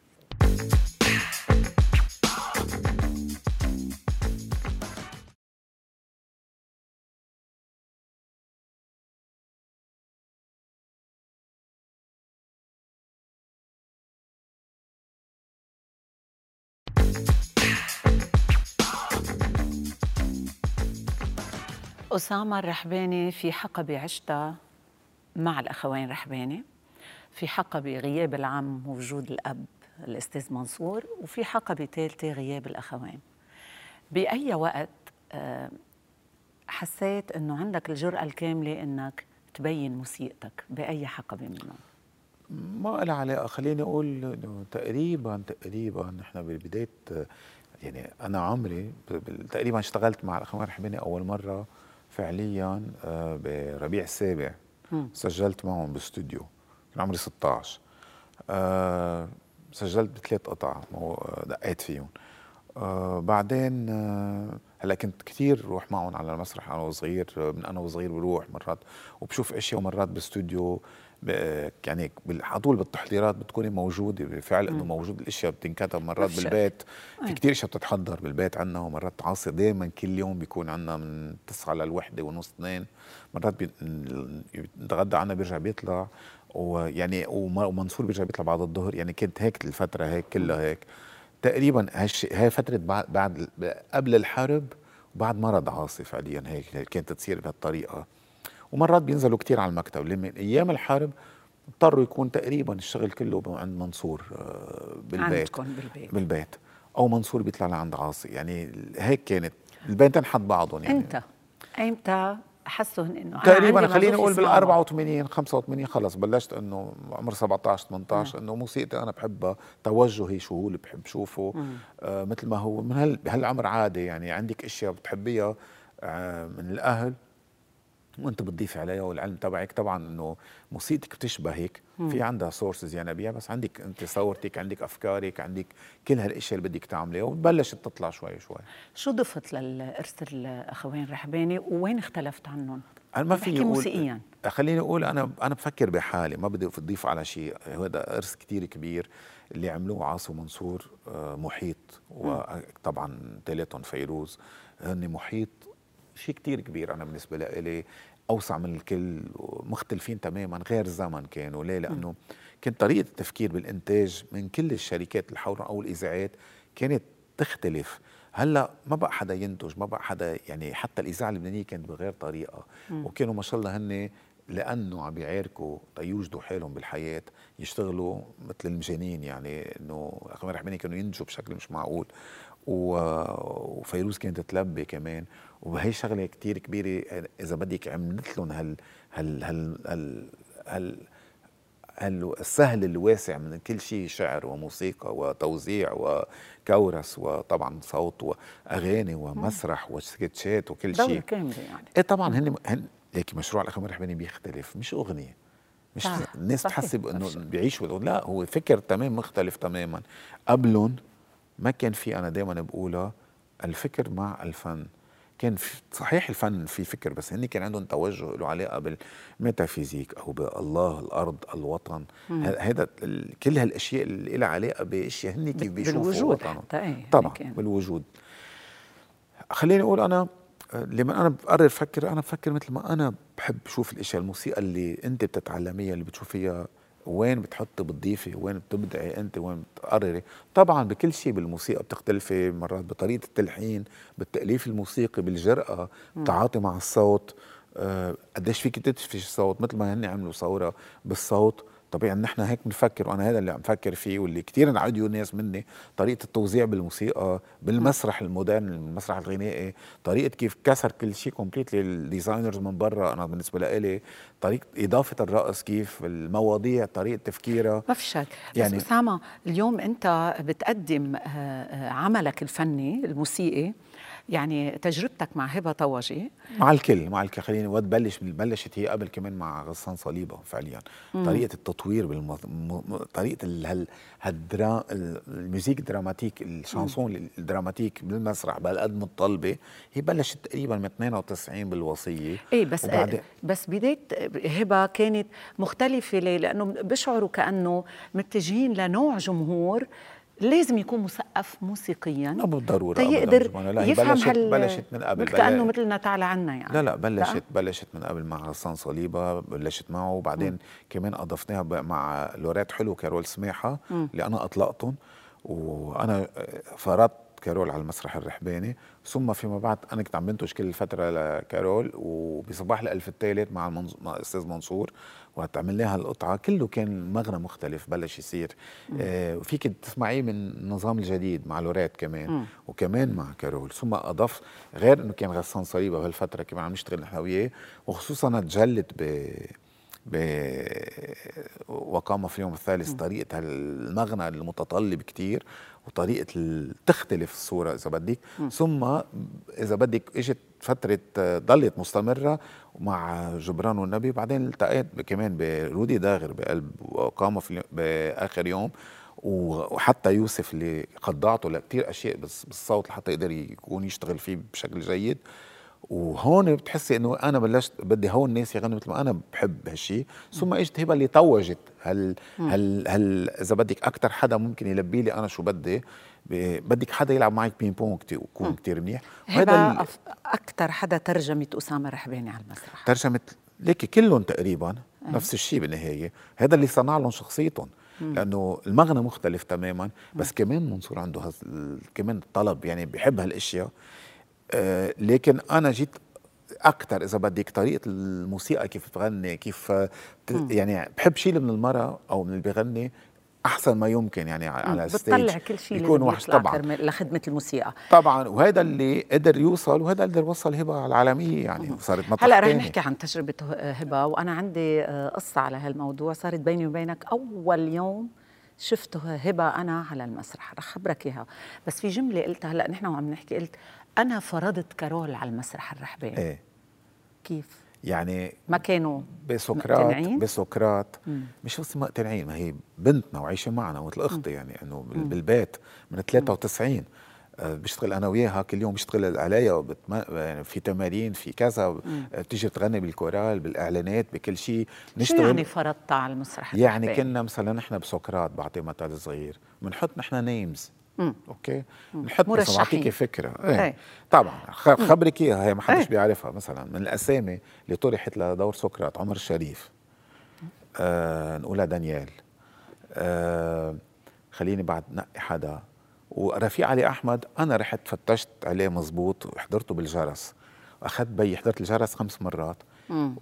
أسامة الرحباني في حقبة عشتها. مع الأخوين رحباني في حقبة غياب العم ووجود الأب الأستاذ منصور وفي حقبة ثالثة غياب الأخوين بأي وقت آه، حسيت أنه عندك الجرأة الكاملة أنك تبين موسيقتك؟ بأي حقبة منهم؟ ما لها علاقة. خليني أقول إنه تقريبا تقريبا نحن ببداية يعني أنا عمري تقريبا اشتغلت مع الأخوان رحباني أول مرة فعليا آه، بربيع السابع. سجلت معهم باستوديو كان عمري 16 آه سجلت بثلاث قطع دقيت فيهم. آه بعدين آه هلأ كنت كثير روح معهم على المسرح أنا وصغير من أنا وصغير بروح مرات وبشوف أشياء ومرات باستوديو يعني على طول بالتحضيرات بتكوني موجودة بالفعل إنه موجود الأشياء بتنكتب مرات بالبيت. في كثير أشياء بتتحضر بالبيت عندنا ومرات عاصر دائما كل يوم بيكون عندنا من 9 للوحدة ونص اثنين. مرات بيتغدى عنا بيرجع بيطلع. ويعني ومنصور بيرجع بيطلع بعد الظهر. يعني كنت هيك الفترة هيك كلها هيك. تقريبا هاي فترة بعد, بعد قبل الحرب وبعد مرض عاصي فعليا هيك كانت تصير بهالطريقة. ومرات بينزلوا كتير على المكتب. لما أيام الحرب اضطروا يكون تقريبا الشغل كله عند منصور آه، بالبيت. بالبيت. بالبيت. أو منصور بيطلع لعند عاصي. يعني هيك كانت البيتين حد بعضهم يعني. انت ايمتى حسوا إنه تقريبا خليني أقول بال 84 85 خلص بلشت إنه عمر 17 18 إنه موسيقتي أنا بحبها توجهي شو هو اللي بحب شوفه. آه مثل ما هو من بهالعمر عادي يعني. عندك أشياء بتحبيها آه من الأهل وانت بتضيف عليها والعلم تبعك. طبعا إنه موسيقتك بتشبهك في عندها sources يعني بيها بس عندك أنت ثورتك عندك أفكارك عندك كل هالأشياء اللي بدك تعمليها وبلشت تطلع شوي شوي. شو ضفت للإرث الأخوين رحباني؟ وين اختلفت عنهم؟ أنا ما فيني أقول موسيقيا. خليني أقول أنا أنا بفكر بحالي ما بدي أضيف على شيء. هذا إرث كثير كبير اللي عملوه عاصي منصور آه، محيط وطبعا ثالثهم فيروز. هن محيط شيء كتير كبير أنا بالنسبة لي أوسع من الكل مختلفين تماما غير زمن كانوا. ليه؟ لأنه كانت طريقة التفكير بالإنتاج من كل الشركات الحورة أو الإذاعات كانت تختلف. هلأ ما بقى حدا ينتج ما بقى حدا يعني حتى الإذاعة اللبنانية كانت بغير طريقة. م. وكانوا ما شاء الله هن لأنه عم بيعاركوا تيوجدوا حالهم بالحياة يشتغلوا مثل المجانين يعني إنه أخوان رحماني كانوا ينتجوا بشكل مش معقول. وفيروز كانت تلبي كمان. وهي شغلة كتير كبيرة إذا بدك عملت لهم هال هال هال هال, هال هل السهل الواسع من كل شيء شعر وموسيقى وتوزيع وكورس وطبعا صوت وأغاني ومسرح وسكتشات وكل شيء. دولة كاملة يعني. إيه طبعا هن هن ليك مشروع الأخ مرحباني بيختلف مش أغنية. مش الناس تحسب انه بيعيشوا لا هو فكر تمام مختلف تماما. قبلهم ما كان في أنا دائما بقولها الفكر مع الفن. كان في صحيح الفن في فكر بس هن كان عندهم توجه له علاقة بالميتافيزيك أو بالله الأرض الوطن. هذا كل هالأشياء اللي لها علاقة باشياء هن كيف بيشوفوا بالوجود. حتى إيه طبعا بالوجود. خليني أقول أنا لما أنا بقرر أفكر أنا بفكر مثل ما أنا بحب أشوف الأشياء الموسيقى اللي أنت بتتعلميها اللي بتشوفيها وين بتحطي بتضيفي وين بتبدعي انت وين بتقرري؟ طبعا بكل شيء بالموسيقى بتختلفي مرات بطريقة التلحين بالتاليف الموسيقي بالجرأة بالتعاطي مع الصوت. آه قديش فيك تدفش الصوت مثل ما هن عملوا ثورة بالصوت. طبيعي نحن هيك بنفكر وأنا هذا اللي عم فكر فيه واللي كثير انعدوا الناس مني طريقة التوزيع بالموسيقى بالمسرح ال modern المسرح الغنائي طريقة كيف كسر كل شيء completely ال designers من برا أنا بالنسبة لي طريقة إضافة الرقص كيف المواضيع طريقة تفكيرها ما في شك يعني بس أسامة اليوم أنت بتقدم آه، آه، عملك الفني الموسيقي يعني تجربتك مع هبة طوجي. مع الكل مع الكل. خليني بلش بلشت هي قبل كمان مع غسان صليبة فعليا. مم. طريقة التطوير بالمض... م... طريقة ال... هالدرا الميوزيك الدراماتيك الشانسون الدراماتيك بالمسرح بهالقد متطلبة. هي بلشت تقريبا من 92 بالوصية. إيه بس وبعد... بس بداية هبة كانت مختلفة ليه؟ لأنه بيشعروا كأنه متجهين لنوع جمهور لازم يكون مثقف موسيقيا بالضرورة تيقدر لا يفهم بلشت, هال بلشت من قبل كانه مثلنا تعالى عنا يعني لا لا بلشت لا. بلشت من قبل مع غسان صليبة بلشت معه وبعدين م. كمان أضفناها مع لوريت حلو كارول سماحة. اللي أنا أطلقتهم وأنا فرضت كارول على المسرح الرحباني ثم فيما بعد أنا كنت عم بنتج كل الفترة لكارول وبصباح الألف الثالث. مع الاستاذ منصور وقت عملناها القطعة كله كان مغنى مختلف بلش يصير. آه فيك تسمعيه من النظام الجديد مع لوريت كمان م. وكمان مع كارول. ثم اضاف غير إنه كان غسان صليبه بهالفتره كمان عم نشتغل نحن وياه وخصوصا تجلت ب وقام في اليوم الثالث طريقة المغنى المتطلب كتير وطريقة تختلف الصورة إذا بدك. ثم إذا بدك إجت فترة ضلت مستمرة مع جبران والنبي بعدين التقيت كمان برودي داغر بقلب وقام في بآخر يوم وحتى يوسف اللي خضعته لكثير أشياء بالصوت لحتى يقدر يكون يشتغل فيه بشكل جيد. وهون بتحسي إنه أنا بلشت بدي هون الناس يغنوا مثل ما أنا بحب هالشيء ثم إجت هبة اللي توجت هل هل هل إذا بدك أكثر حدا ممكن يلبي لي أنا شو بدي بدك حدا يلعب معك بين بونج ويكون كثير منيح. هذا أكثر حدا ترجمة أسامة رحباني على المسرح. ترجمت ليكي كلهم تقريبا أه. نفس الشيء بالنهاية. هذا اللي صنع لهم شخصيتهم. لأنه المغنى مختلف تماما بس كمان منصور عنده كمان الطلب يعني بحب هالأشياء. آه لكن أنا جيت أكثر إذا بدك طريقة الموسيقى كيف بتغني كيف يعني بحب شيء من المرأة أو من اللي بيغني أحسن ما يمكن يعني على الستيج بتطلع كل شيء يكون وحش طبعا. لخدمة الموسيقى. طبعا. وهذا اللي قدر يوصل وهذا اللي قدر وصل هبة العالمية يعني صارت مطرح هلأ رح نحكي عن تجربة هبة وأنا عندي آه، قصة على هالموضوع. صارت بيني وبينك أول يوم شفته هبة أنا على المسرح. رح خبرك إياها. بس في جملة قلتها هلأ نحن وعم نحكي قلت أنا فرضت كارول على المسرح الرحباني. إيه. كيف؟ يعني ما كانوا بسقراط؟ بسقراط مش بس مقتنعين ما هي بنتنا وعايشه معنا مثل أختي يعني إنه بالبيت من 93 آه، بشتغل أنا وياها كل يوم بشتغل عليها يعني في تمارين في كذا. بتيجي بتغني بالكورال بالإعلانات بكل شيء. نشتغل شو يعني فرضتها على المسرح يعني كنا مثلا نحن بسقراط بعطي مثل صغير بنحط نحن names مم. أوكي؟ نحط بس بعطيكي فكره إيه. إيه. طبعا خبرك اياها هي ما حدش إيه. بيعرفها. مثلا من الأسامي اللي طرحت لدور سقراط عمر الشريف آه نقولها دانيال آه خليني بعد نقي حدا. ورفيق علي أحمد أنا رحت فتشت عليه مزبوط وحضرته بالجرس. واخذت بي حضرت الجرس خمس مرات.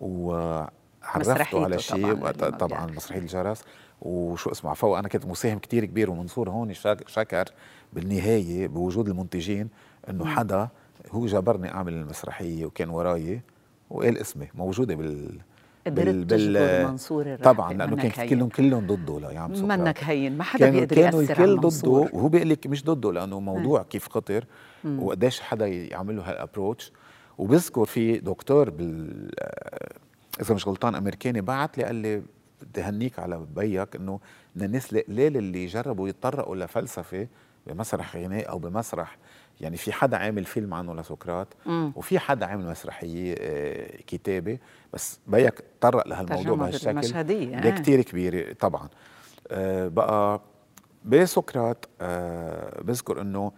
وعرفته على شيء طبعا, طبعا مسرحية الجرس. وشو اسمه عفوا أنا كنت مساهم كتير كبير ومنصور هون شكر بالنهاية بوجود المنتجين إنه حدا هو جبرني أعمل المسرحية وكان وراي وقال اسمي موجودة بال بال بال منصور طبعا لأنه كان كلهم كلهم ضده لا عم منك هين. ما حدا بيقدر يأثر كانوا الكل ضده وهو بيقول لك مش ضده لأنه موضوع م. كيف خطر وقديش حدا يعمل له هالابروتش وبذكر في دكتور بال إذا مش غلطان أمريكاني بعت لي قال لي بدي هنيك على بيك إنه من الناس القلال اللي جربوا يتطرقوا لفلسفة بمسرح غناء أو بمسرح يعني في حدا عامل فيلم عنه لسقراط وفي حدا عامل مسرحية آه، كتابة بس بيك تطرق لهالموضوع بهالشكل. مشهدية ده كثير كبيرة طبعا. آه، بقى بسقراط آه، بذكر إنه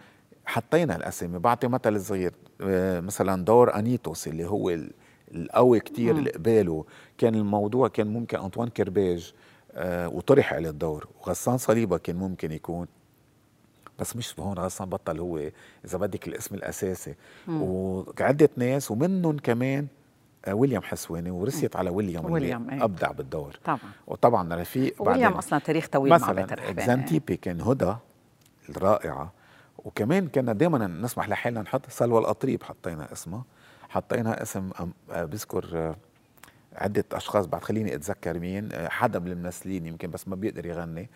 حطينا الأسامي بعطي مثل صغير مثلا دور أنيتوس اللي هو القوي كتير اللي قباله. كان الموضوع كان ممكن أنطوان كرباج آه وطرح عليه الدور. وغسان صليبة كان ممكن يكون. بس مش هون غسان بطل هو إذا بدك الاسم الأساسي. وعدة ناس ومنهم كمان آه ويليام حسواني ورسيت على ويليام, ويليام اللي إيه. أبدع بالدور. طبعا. وطبعا رفيق ويليام أصلا تاريخ طويل مثلا إكزانتيبي كان هدى الرائعة. وكمان كنا دائما نسمح لحالنا نحط سلوى القطريب حطينا اسمها حطينا اسم آه، بذكر آه، عدة أشخاص بعد خليني أتذكر مين آه، حدا من الممثلين يمكن بس ما بيقدر يغني.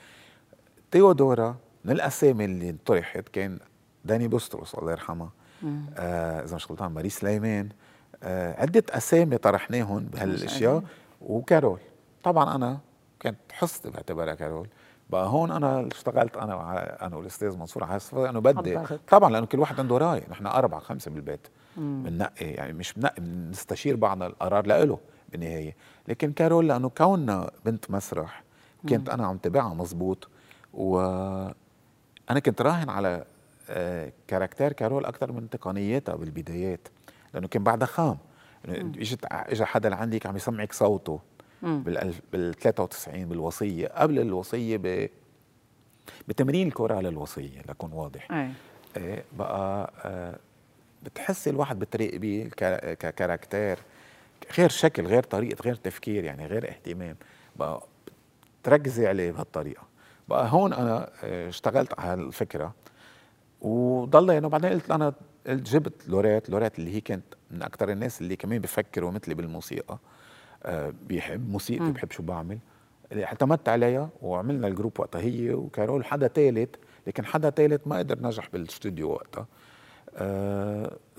تيودورا من الأسامي اللي طرحت كان داني بوستروس الله يرحمها آه إذا مش غلطان ماري سليمان. آه عدة أسامي طرحناهم بهالأشياء وكارول. طبعا أنا كانت حصتي بعتبرها كارول. بقى هون أنا اشتغلت أنا أنا والأستاذ منصور على انه بدي طبعا لأنه كل واحد عنده رأي. نحن أربعة خمسة بالبيت. بننقي يعني مش بنقي بنستشير بعضنا القرار لإله بالنهاية. لكن كارول لأنه كوننا بنت مسرح كنت أنا عم تابعها مزبوط و أنا كنت راهن على آه، كاركتير كارول أكثر من تقنياتها بالبدايات لأنه كان بعدها خام. إجت اجى حدا لعندك عم يسمعك صوته بال بال 93 بالوصية قبل الوصية ب بتمرين الكره على الوصية لكون واضح. أي. إيه بقى بتحسي الواحد بتراقبيه ككاركتير غير شكل غير طريقة غير تفكير يعني غير اهتمام. بقى تركزي عليه بهالطريقة. بقى هون أنا آه، اشتغلت على الفكرة وضل يعني بعدين قلت أنا قلت جبت لوريت لوريت اللي هي كانت من أكثر الناس اللي كمان بفكروا مثلي بالموسيقى آه بيحب موسيقتي بحب شو بعمل. اعتمدت عليها وعملنا ال group وقتها هي وكارول حدا ثالث لكن حدا ثالث ما قدر نجح بالاستوديو وقتها.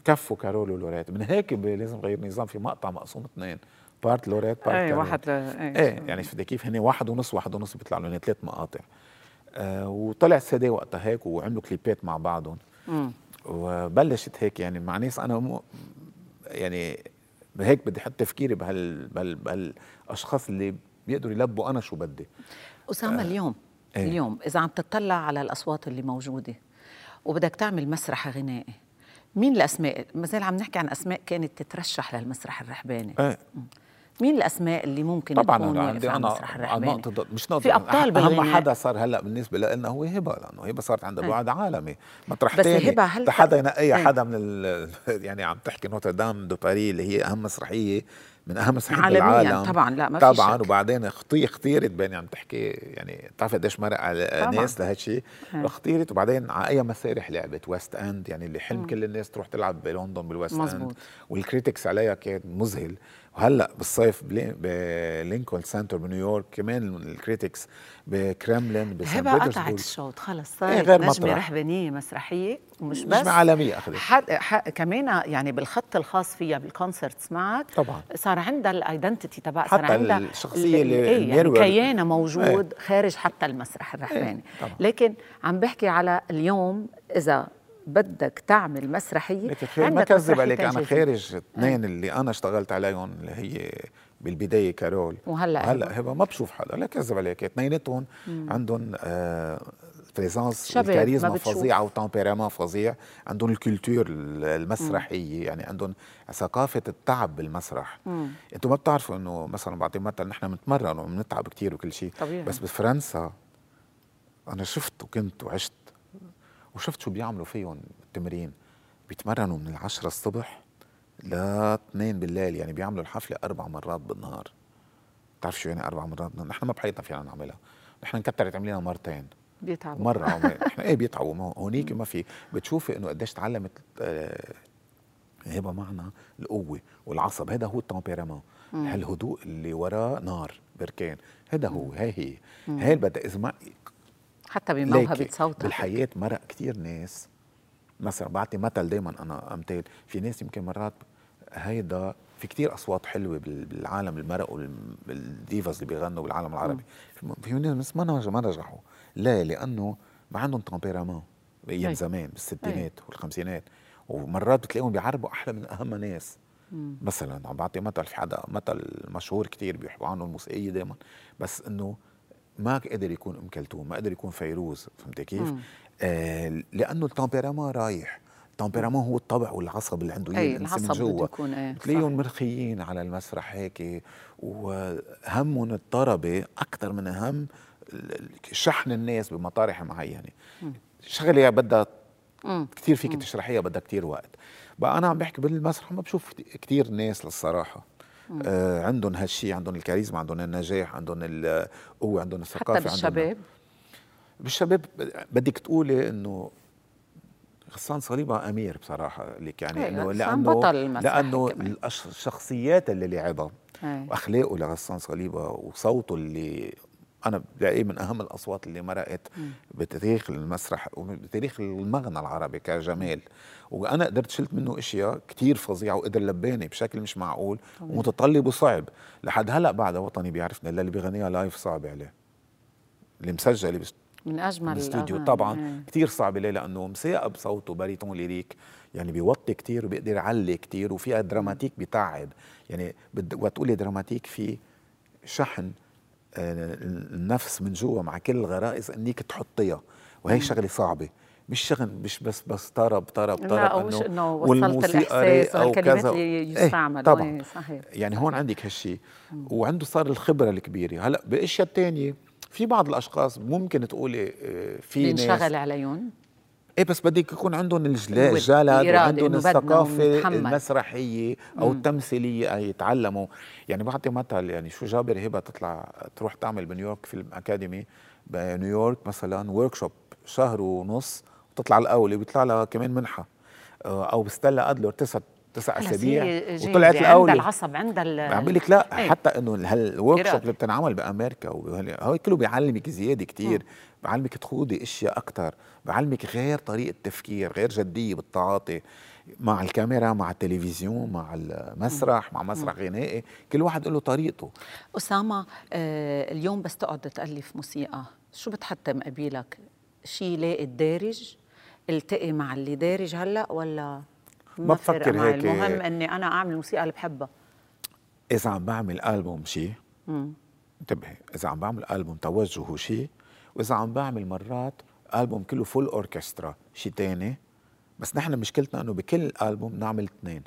كفوا كارول ولوريت. من هيك لازم غير نظام في مقطع مقسوم اثنين. part لوريت part إيه واحد إيه, إيه يعني فهمت كيف هن واحد ونص واحد ونص بيطلع لهم ثلاث مقاطع. آه وطلع سي وقتها هيك وعملوا كليبات مع بعضهم. وبلشت هيك يعني مع ناس أنا مو يعني هيك بدي أحط تفكيري بهال بهال بهالأشخاص اللي بيقدروا يلبوا أنا شو بدي. أسامة آه اليوم إيه؟ اليوم إذا عم تطلع على الأصوات اللي موجودة وبدك تعمل مسرح غنائي مين الأسماء؟ ما زال عم نحكي عن أسماء كانت تترشح للمسرح الرحباني. إيه؟ مين الأسماء اللي ممكن طبعا تكون أنا عندي أنا الرحباني؟ نقطة مش نقطة في أبطال بالغناء أهم حدا صار هلأ بالنسبة لنا هو هبة لأنه هبة صارت عندها بعد عالمي. مطرح بس تاني هبة هل حدا ينقيها حدا من ال... يعني عم تحكي نوتردام دو باري اللي هي أهم مسرحية من أهم مسرحيات عالميا بالعالم طبعا. لا ما في طبعا. شك. وبعدين أختي اختيرت بين عم تحكي يعني بتعرفي قديش مرق على. ناس لهالشيء اختيرت وبعدين على أي مسارح لعبت؟ ويست اند يعني اللي حلم كل الناس تروح تلعب بلندن بالويست مزبوط. اند وال critics عليها كان مذهل. وهلا بالصيف بلي- بلينكولن سنتر بنيويورك كمان ال critics بالكرملين بسان هبه قطعت الشوط خلص. صارت غير نجمة مطرح. رحبانيه مسرحية ومش بس. أخذت. حد حد كمان يعني بالخط الخاص فيها بال concerts معك. طبعا. صار عندها ال identity تبع صار عندها الشخصية ال- اللي إيه يعني كيانها موجود خارج حتى المسرح الرحباني إيه، طبعا. لكن عم بحكي على اليوم إذا بدك تعمل مسرحية خير ما كذب عليك. أنا خارج اثنين اللي أنا اشتغلت عليهم اللي هي بالبداية كارول. وهلا هلا هبه ما بشوف حدا لا كذب عليك. اثنيناتهم عندهم آه présence شباب، ما الكاريزما بتشوف. فظيعة و tempérament فظيع. عندهم ال culture المسرحية يعني عندهم ثقافة التعب بالمسرح. أنتم ما بتعرفوا انه مثلا بعطي مثل نحن بنتمرن وبنتعب كثير وكل شيء. بس بفرنسا أنا شفت وكنت وعشت وشفت شو بيعملوا فيهم التمرين؟ بيتمرنوا من العشرة الصبح ل 2 بالليل يعني بيعملوا الحفلة أربع مرات بالنهار. بتعرف شو يعني أربع مرات بالنهار؟ نحن ما بحياتنا فينا نعملها. نحن نكتر تعملينا مرتين. بيتعبوا. مرة. نحن إيه بيتعبوا؟ ما هونيك ما في. بتشوفي إنه قديش تعلمت آه، هبة معنا القوة والعصب. هذا هو التمبيرامون هالهدوء اللي وراه نار بركان هذا هو. هي. هي هي اللي بدها إذا ما حتى بموهبة ليكي صوتها بالحياة مرق كتير ناس. مثلا بعطي مثل دايما أنا أمثال. في ناس يمكن مرات هيدا في كتير أصوات حلوة بال- بالعالم المرق والديفاز اللي بيغنوا بالعالم العربي. في- في ناس ما ما نجحوا. لا لأنه ما عندهم تمبيرامون بايام أي. زمان بالستينات والخمسينات. ومرات بتلاقيهم بيعربوا أحلى من أهم ناس. مثلا عم بعطي مثل في حدا مثل مشهور كتير بيحكوا عنه الموسيقية دائما بس إنه ما قدر يكون أم كلثوم ما قدر يكون فيروز فهمت كيف؟ آه لأنه التمبيرامون رايح. التمبيرامون هو الطبع والعصب اللي عنده اياه الإنسان من جوا. إيه، بتلاقيهم صح. مرخيين على المسرح هيك وهمهم الطربة أكثر من هم شحن الناس بمطارح معينة. شغلة بدها كثير فيك تشرحيها بدها كثير وقت. بقى أنا عم بحكي بالمسرح ما بشوف كثير ناس للصراحة. آه عندهم هالشيء عندهم الكاريزما عندهم النجاح عندهم القوة عندهم الثقافة حتى عندهم بالشباب بالشباب بدك تقولي إنه غسان صليبة أمير بصراحة لك يعني إيه، إنه لأنه بطل لأنه كمان. الشخصيات اللي لعبها إيه. وأخلاقه لغسان صليبة وصوته اللي أنا بلاقيه من أهم الأصوات اللي مرقت بتاريخ المسرح وبتاريخ المغنى العربي كجمال. وأنا قدرت شلت منه أشياء كتير فظيعة وقدر لباني بشكل مش معقول ومتطلب وصعب. لحد هلأ بعد وطني بيعرفنا اللي بيغنيها live صعب عليه. اللي مسجله بس من أجمل بالاستوديو الأغاني. طبعا. كثير صعب ليه لأنه مثاقب صوته baryton lyrique. يعني بيوطي كثير وبيقدر يعلي كثير وفيها dramatique بتعب يعني بد- وقت تقولي dramatique في شحن. النفس من جوا مع كل الغرائز إنك تحطيها. وهي شغلة صعبة. مش شغل مش بس بس طرب طرب طرب لا مش إنه وصلت والموسيقى الإحساس والكلمات كذا. اللي يستعمل طبعا. إيه، صحيح. يعني هون عندك هالشيء وعنده صار الخبرة الكبيرة. هلأ بأشياء الثانية في بعض الأشخاص ممكن تقولي آه، في ناس بينشغل عليهم؟ إيه بس بدك يكون عندهم الجلد وعندهم الثقافة. المسرحية أو التمثيلية أي يتعلموا. يعني بعطي مثل يعني شو جابر هبة تطلع تروح تعمل بنيويورك فيلم أكاديمي بنيويورك مثلا workshop شهر ونص وتطلع الاولى بيطلع لها كمان منحة. آه، أو بستيلا ادلر تسع تسع أسابيع وطلعت جاهزة، الاولى عندها العصب عندها ال- عم بقول لك لا إيه. حتى إنه هال workshop. اللي بتنعمل بأمريكا هو كله بيعلمك زيادة كتير بيعلمك تخوضي أشياء أكثر بيعلمك غير طريقة تفكير غير جدية بالتعاطي مع الكاميرا مع التلفزيون مع المسرح مع مسرح غنائي. كل واحد له طريقته. أسامة آه اليوم بس تقعد تألف موسيقى. شو بتحتم قبيلك؟ شيء لاقي الدارج؟ التقي مع اللي دارج هلأ ولا ما بفكر؟ هيك. المهم إني أنا أعمل الموسيقى اللي بحبها إذا عم بعمل ألبوم شيء. انتبهي إذا عم بعمل ألبوم توجهه شيء وإذا عم بعمل مرات ألبوم كله full orchestra شيء تاني بس نحن مشكلتنا إنه بكل ألبوم نعمل اثنين.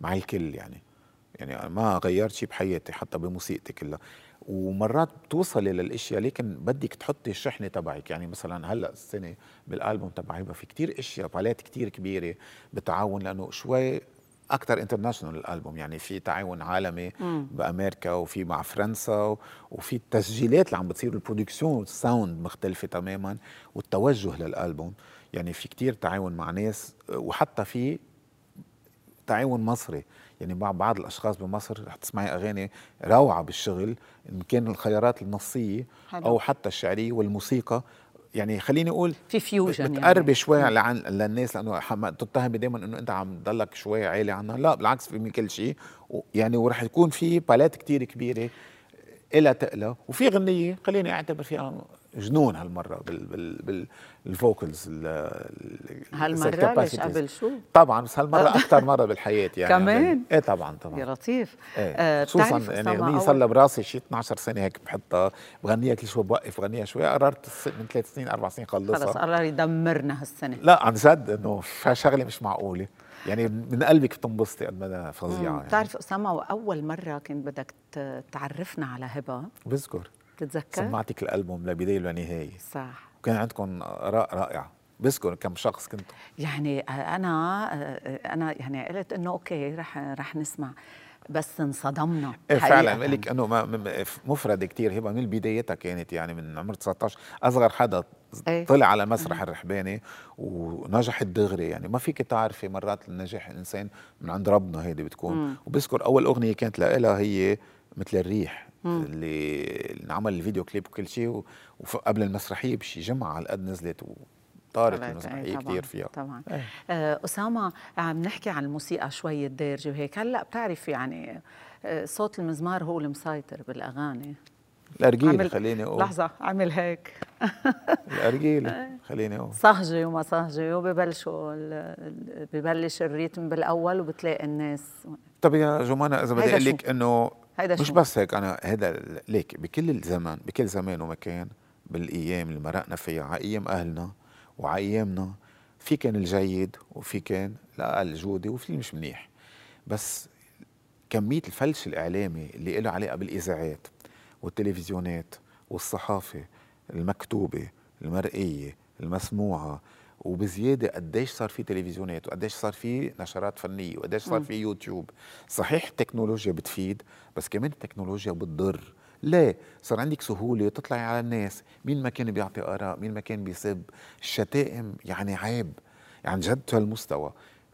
مع الكل يعني يعني ما غيرت شيء بحياتي حتى بموسيقتي كلها ومرات بتوصلي للاشياء لكن بدك تحطي الشحنة تبعك. يعني مثلا هلأ السنة بالألبوم تبعي في كتير أشياء باليت كتير كبيرة بتعاون لأنه شوي أكثر international الألبوم. يعني في تعاون عالمي مم. بأمريكا وفي مع فرنسا وفي التسجيلات اللي عم بتصير ال production وال sound مختلفة تماما والتوجه للألبوم. يعني في كتير تعاون مع ناس وحتى في تعاون مصري. يعني مع بعض الأشخاص بمصر رح تسمعي أغاني روعة بالشغل إن كان الخيارات النصية حلو. أو حتى الشعرية والموسيقى. يعني خليني أقول في فيوجن بتقربي يعني. شوي لعن للناس لأنه تتهمي دائما إنه أنت عم تضلك شوي عالي عنها. لا بالعكس في من كل شيء. يعني ورح يكون في بالات كتير كبيرة إلى تقلى وفي غنية خليني أعتبر فيها جنون هالمرة بال بال بالفوكلز هالمرة ليش قبل شو؟ طبعا بس هالمرة أكثر مرة بالحياة يعني. كمان؟ إيه طبعا يا طبعا لطيف. إيه آه، خصوصا يعني اغنيه صار لها براسي شي 12 سنة هيك بحطها بغنيها كل شوي بوقف بغنيها شوي قررت من ثلاث سنين أربع سنين خلص خلصها قرر يدمرنا هالسنة. لا عن جد إنه شغلة مش معقولة. يعني من قلبك بتنبسطي قد ما أنا فظيعة يعني. بتعرف أسامة أول مرة كنت بدك تعرفنا على هبة بذكر. تتذكر؟ سمعتك الألبوم لبداية ولنهاية. صح. وكان عندكم اراء رائعة. بذكر كم شخص كنتوا؟ يعني أنا أنا يعني قلت إنه أوكي رح رح نسمع. بس انصدمنا حقيقة. فعلا. بقول لك إنه مفردة كتير. هبة من بدايتها كانت يعني من عمر 19 أصغر حدا إيه. طلع على مسرح الرحباني ونجحت دغري. يعني ما فيك تعرفي مرات النجاح الإنسان من عند ربنا هيدي بتكون. وبذكر أول أغنية كانت لها هي مثل الريح. اللي انعمل الفيديو كليب وكل شيء وقبل المسرحية بشي جمعة على قد نزلت وطارت طلعت، المسرحية إيه، كثير فيها. طبعا. إيه. آه، أسامة عم نحكي عن الموسيقى شوي الدارجه وهيك. هلأ بتعرف يعني آه، صوت المزمار هو المسيطر بالأغاني. الارجيله عمل- خليني أقول. لحظة عمل هيك. الارجيله خليني أقول. صهجة وما صهجة وببلشوا ال- ببلش الريتم بالأول وبتلاقي الناس. طب يا جمانة إذا بدي شو؟ لك إنه هيدا مش شو؟ بس هيك أنا هذا ليك بكل الزمان بكل زمان ومكان بالأيام اللي مرقنا فيها على أيام أهلنا وعلى أيامنا في كان الجيد وفي كان الأقل جودة وفي مش منيح بس كمية الفلش الإعلامي اللي له علاقة بالإذاعات والتلفزيونات والصحافة المكتوبة المرئية المسموعة وبزيادة قديش صار في تلفزيونات وقديش صار في نشرات فنية وقديش صار في يوتيوب. صحيح التكنولوجيا بتفيد بس كمان التكنولوجيا بتضر. ليه؟ صار عندك سهولة تطلعي على الناس. مين ما كان بيعطي آراء مين ما كان بيسب. الشتائم يعني عيب. يعني جد هالمستوى؟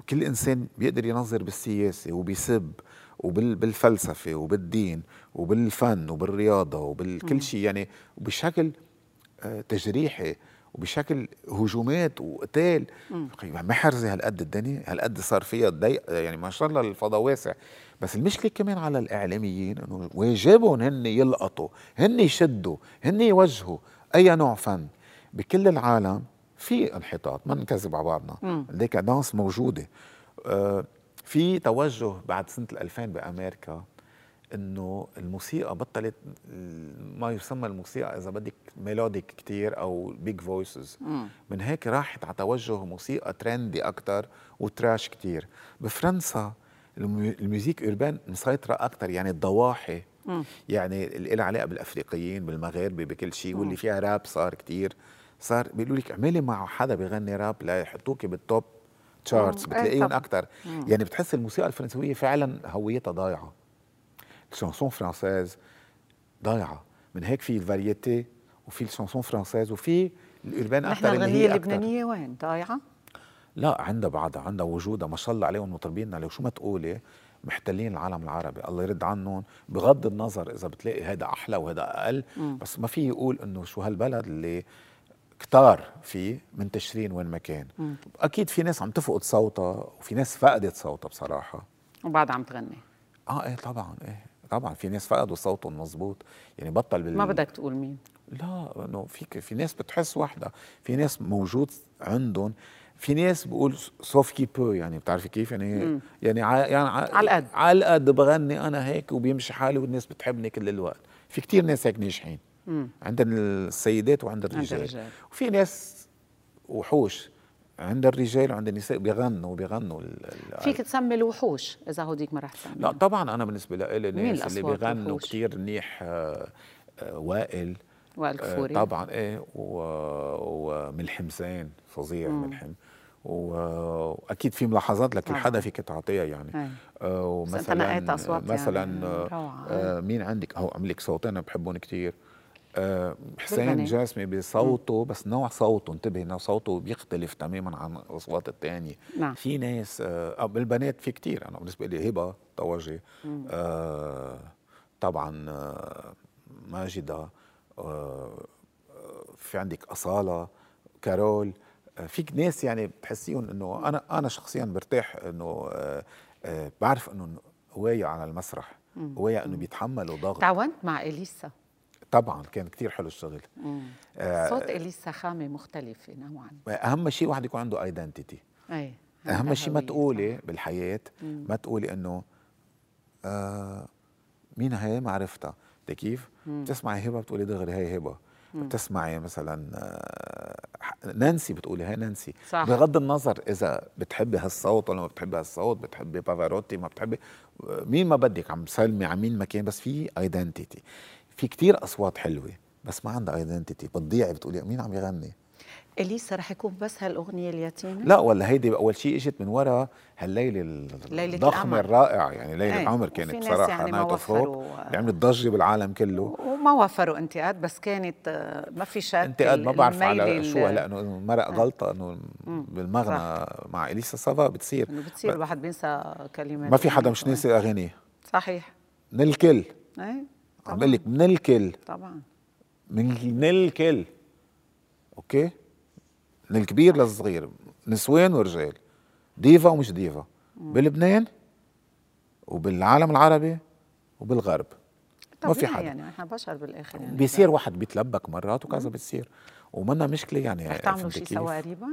كل إنسان بيقدر ينظر بالسياسة وبيسب وبالفلسفه وبالدين وبالفن وبالرياضة وبالكل شيء يعني. وبشكل آه، تجريحي وبشكل هجومات وقتال. محرزه هالقد الدنيا؟ هالقد صار فيها ضيق يعني ما شاء الله الفضاء واسع. بس المشكلة كمان على الإعلاميين إنه واجبهم هن يلقطوا هن يشدوا هن يوجهوا أي نوع فن. بكل العالم في انحطاط ما نكذب على بعضنا. ال décadence موجودة. آه، في توجه بعد سنة 2000 بأمريكا إنه الموسيقى بطلت ما يسمى الموسيقى إذا بدك melodic كتير أو big voices من هيك راحت على توجه موسيقى trendy أكثر و trash كتير. بفرنسا المي- ال music urban مسيطرة أكثر يعني الضواحي. يعني اللي لها علاقة بالأفريقيين بالمغاربه بكل شيء واللي فيها راب صار كتير. صار بيقولوا لك اعملي مع حدا بيغني راب ليحطوكي بال top charts مم. إيه بتلاقيهم. أكثر يعني بتحس الموسيقى الفرنسوية فعلا هويتها ضايعة. ال chanson française ضايعه من هيك في ال variété وفي ال chanson française وفي ال urban نحن أكثر هي أكثر اللبنانية وين؟ ضايعة؟ لا عندها بعدها عندها وجودها ما شاء الله عليهم مطربيننا لو شو ما تقولي محتلين العالم العربي. الله يرد عنهم. بغض النظر إذا بتلاقي هذا أحلى وهذا أقل م. بس ما في يقول إنه شو هالبلد اللي كتار فيه منتشرين وين ما كان. م. أكيد في ناس عم تفقد صوتها وفي ناس فقدت صوتها بصراحة. وبعد عم تغني. آه إيه طبعا إيه. طبعا في ناس فقدوا صوتهم مظبوط. يعني بطل بال ما بدك تقول مين؟ لا إنه في في ناس بتحس وحدة. في ناس موجود عندهم. في ناس بقول سوف كي بو يعني بتعرفي كيف؟ يعني مم. يعني ع يعني على القد. على القد بغني أنا هيك وبيمشي حالي والناس بتحبني كل الوقت. في كتير ناس هيك ناجحين. عند السيدات وعند الرجال, عند الرجال. وفي ناس وحوش. عند الرجال وعند النساء بيغنوا بيغنوا فيك تسمي الوحوش إذا هوديك ما رح تسمي لا طبعا أنا بالنسبة لي الناس اللي بيغنوا كثير منيح آه، آه، وائل. وائل كفوري. آه، طبعا إيه وملحم زين فظيع ملحم. وأكيد في ملاحظات لكل حدا فيك تعطيها يعني. آه ومثلا مثلا يعني. آه مين عندك؟ هو عم لك صوتين بحبهم كثير آه حسين جاسمي بصوته بس نوع صوته انتبه انه صوته بيختلف تماما عن الأصوات الثانية نعم. في ناس آه بالبنات في كثير أنا بالنسبة لي هبة طوجي آه طبعا آه ماجدة آه في عندك أصالة كارول. فيك ناس يعني بتحسيهم إنه أنا أنا شخصيا برتاح إنه آه، آه، بعرف إنه هواية على المسرح. هواية إنه بيتحملوا ضغط. تعاونت مع إليسا. طبعا كان كثير حلو الشغل. آه صوت اليسا خامه مختلفة نوعا. أهم شيء واحد يكون عنده ايدنتيتي أي أهم شيء ما تقولي صح. بالحياة ما تقولي إنه آه مين هي؟ ما عرفتها. كيف؟ بتسمعي هبه بتقولي دغري هي هبه بتسمعي مثلا آه، نانسي بتقولي هاي نانسي. صح. بغض النظر إذا بتحبي هالصوت ولا ما بتحبي هالصوت بتحبي بافاروتي ما بتحبي مين ما بدك عم تسلمي على مين ما كان بس في identity في كتير أصوات حلوة بس ما عندها identity بتضيعي بتقولي مين عم يغني؟ إليسا رح يكون بس هالأغنية اليتيمة؟ لا ولا هيدي أول شيء إجت من وراء هالليلة الضخمة الرائعة يعني ليلة العمر كانت بصراحه يعني نايت فوق عملت ضجه بالعالم كله. وما وفروا انتقاد بس كانت آه، ما في شك انتقاد ما بعرف على شو هلا انه مرق آه. غلطة إنه بالمغنى مع إليسا صافا بتصير. إنه بتصير الواحد بينسى كلمات ما في حدا مش ناسي أغانيه. صحيح. من الكل إيه. عم بقول لك من الكل طبعا. من الكل أوكي؟ من الكبير للصغير نسوان ورجال. ديفا ومش ديفا. بلبنان وبالعالم العربي وبالغرب. ما في حدا يعني إحنا بشر بالآخر يعني. بيصير واحد بيتلبك مرات وكذا بتصير ومنا مشكلة يعني رح تعملوا شيء سوا قريبا؟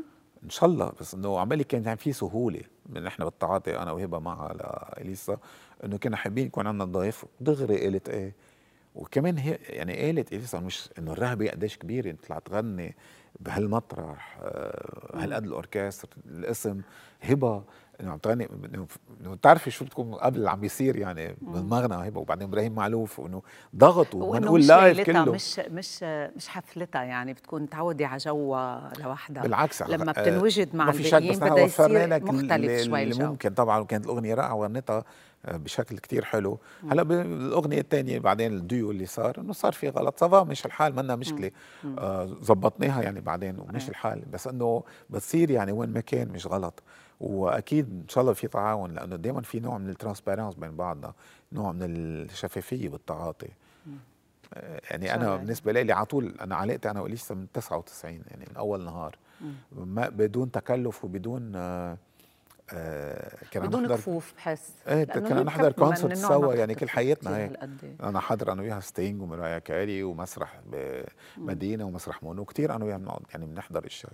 إن شاء الله. بس إنه عمالي كان يعني في سهولة من إحنا بالتعاطي أنا وهبة معها لاليسا إنه كنا حابين يكون عندنا ضيف. دغري قالت إيه؟ وكمان هي يعني قالت اليسا مش إنه الرهبه قديش كبيره تطلع تغني بهالمطرح آه، هالقد الأوركستر الاسم هبة إنه عم تغني إنه بتعرفي شو بتكون قبل اللي عم بيصير يعني بالمغنى هبه وبعدين إبراهيم معلوف وإنه ضغط ونقول لايف كله. مش مش مش حفلتها يعني بتكون متعوده على جوها لوحدها. بالعكس لما آه، بتنوجد مع الباقيين بدها يصير مختلف شوي اللي ممكن. طبعا وكانت الأغنية رائعة وغنيتها آه، بشكل كتير حلو. هلا بالاغنيه الثانية بعدين الديو اللي صار إنه صار في غلط. صافا مش الحال منا مشكله زبطناها آه يعني بعدين ومشي الحال. بس إنه بتصير يعني وين ما كان مش غلط. وأكيد إن شاء الله في تعاون لأنه دائما في نوع من ال transparence بين بعضنا نوع من الشفافية بالتعاطي. آه يعني أنا بالنسبة لي على طول أنا علاقتي أنا وإليسا من 99 يعني من أول نهار. ما بدون تكلف وبدون آه آه كنا بدون نحضر كفوف بحس إيه كنا نحضر concert سوا يعني كل حياتنا هيك. أنا حاضر أنا وياها ستينج ومرايا كاري ومسرح بمدينه ومسرح مونو كثير أنا وياها بنقعد يعني بنحضر الشيء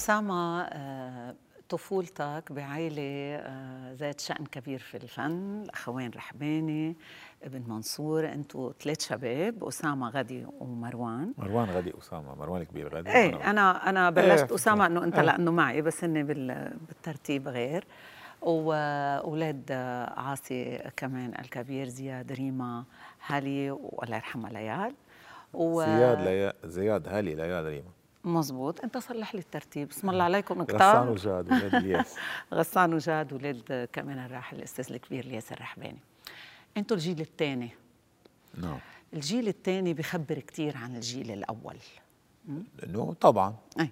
أسامة آه، طفولتك بعائلة آه، ذات شأن كبير في الفن. الأخوين رحباني ابن منصور أنتوا ثلاث شباب أسامة غدي ومروان. مروان غدي أسامة. مروان كبير غدي إيه أنا أنا بلشت إيه أسامة إنه أنت إيه. لأنه معي بس إني بالترتيب غير. وأولاد عاصي كمان الكبير زياد ريما هالي والله يرحمها ليال و... زياد ليا زياد هالي ليا ريما. مزبوط. انت صلح لي الترتيب. اسم الله عليكم كتار غسان وجاد ولاد الياس. غسان وجاد ولاد كمان الراحل الأستاذ الكبير الياس الرحباني. أنتوا الجيل الثاني. نعم. الجيل الثاني بخبر كثير عن الجيل الأول. انه طبعا. أي.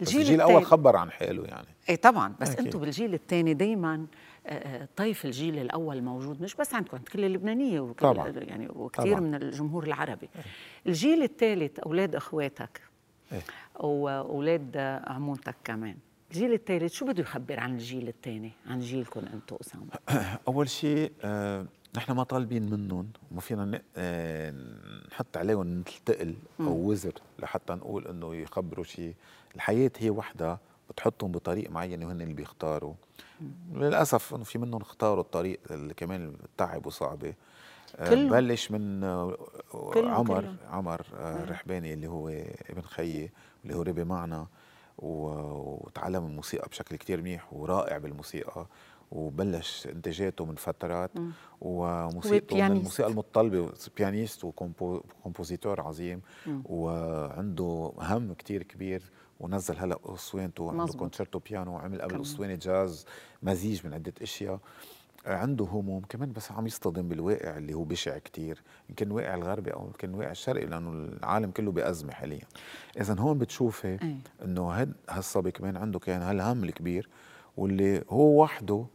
الجيل, الجيل الأول خبر عن حاله يعني. اي طبعا. بس أنتم بالجيل الثاني دائما آه، آه، طيف الجيل الأول موجود. مش بس عندكم عند كل اللبنانية وكل طبعا. يعني وكثير من الجمهور العربي. أي. الجيل الثالث أولاد إخواتك. أي. وأولاد عمومتك كمان. الجيل الثالث شو بده يخبر عن الجيل الثاني عن جيلكم أنتم أسامة؟ أول شيء آه نحن ما طالبين منهم وما فينا آه، نحط عليهم مثل تقل أو وزر لحتى نقول إنه يخبروا شيء الحياة هي وحدة بتحطهم بطريق معين وهن اللي بيختاروا. للأسف إنه في منهم اختاروا الطريق اللي كمان تعب وصعبه آه، بلش من آه، عمر كلّه. عمر رحباني اللي هو ابن خيي اللي هو ربي معنا وتعلم الموسيقى بشكل كتير منيح ورائع بالموسيقى وبلش إنتاجاته من فترات وموسيقته من الموسيقى المطلبه pianiste و compositeur عظيم مم. وعنده هم كتير كبير ونزل هلأ أسوانته عنده concerto piano وعمل قبل أسوانة جاز مزيج من عدة أشياء. عنده هموم كمان بس عم يصطدم بالواقع اللي هو بشع كتير. يمكن الواقع الغربي أو يمكن الواقع الشرقي لأنه العالم كله بأزمة حاليا. اذا هون بتشوفي إنه هالصبي كمان عنده كان هالهم الكبير واللي هو وحده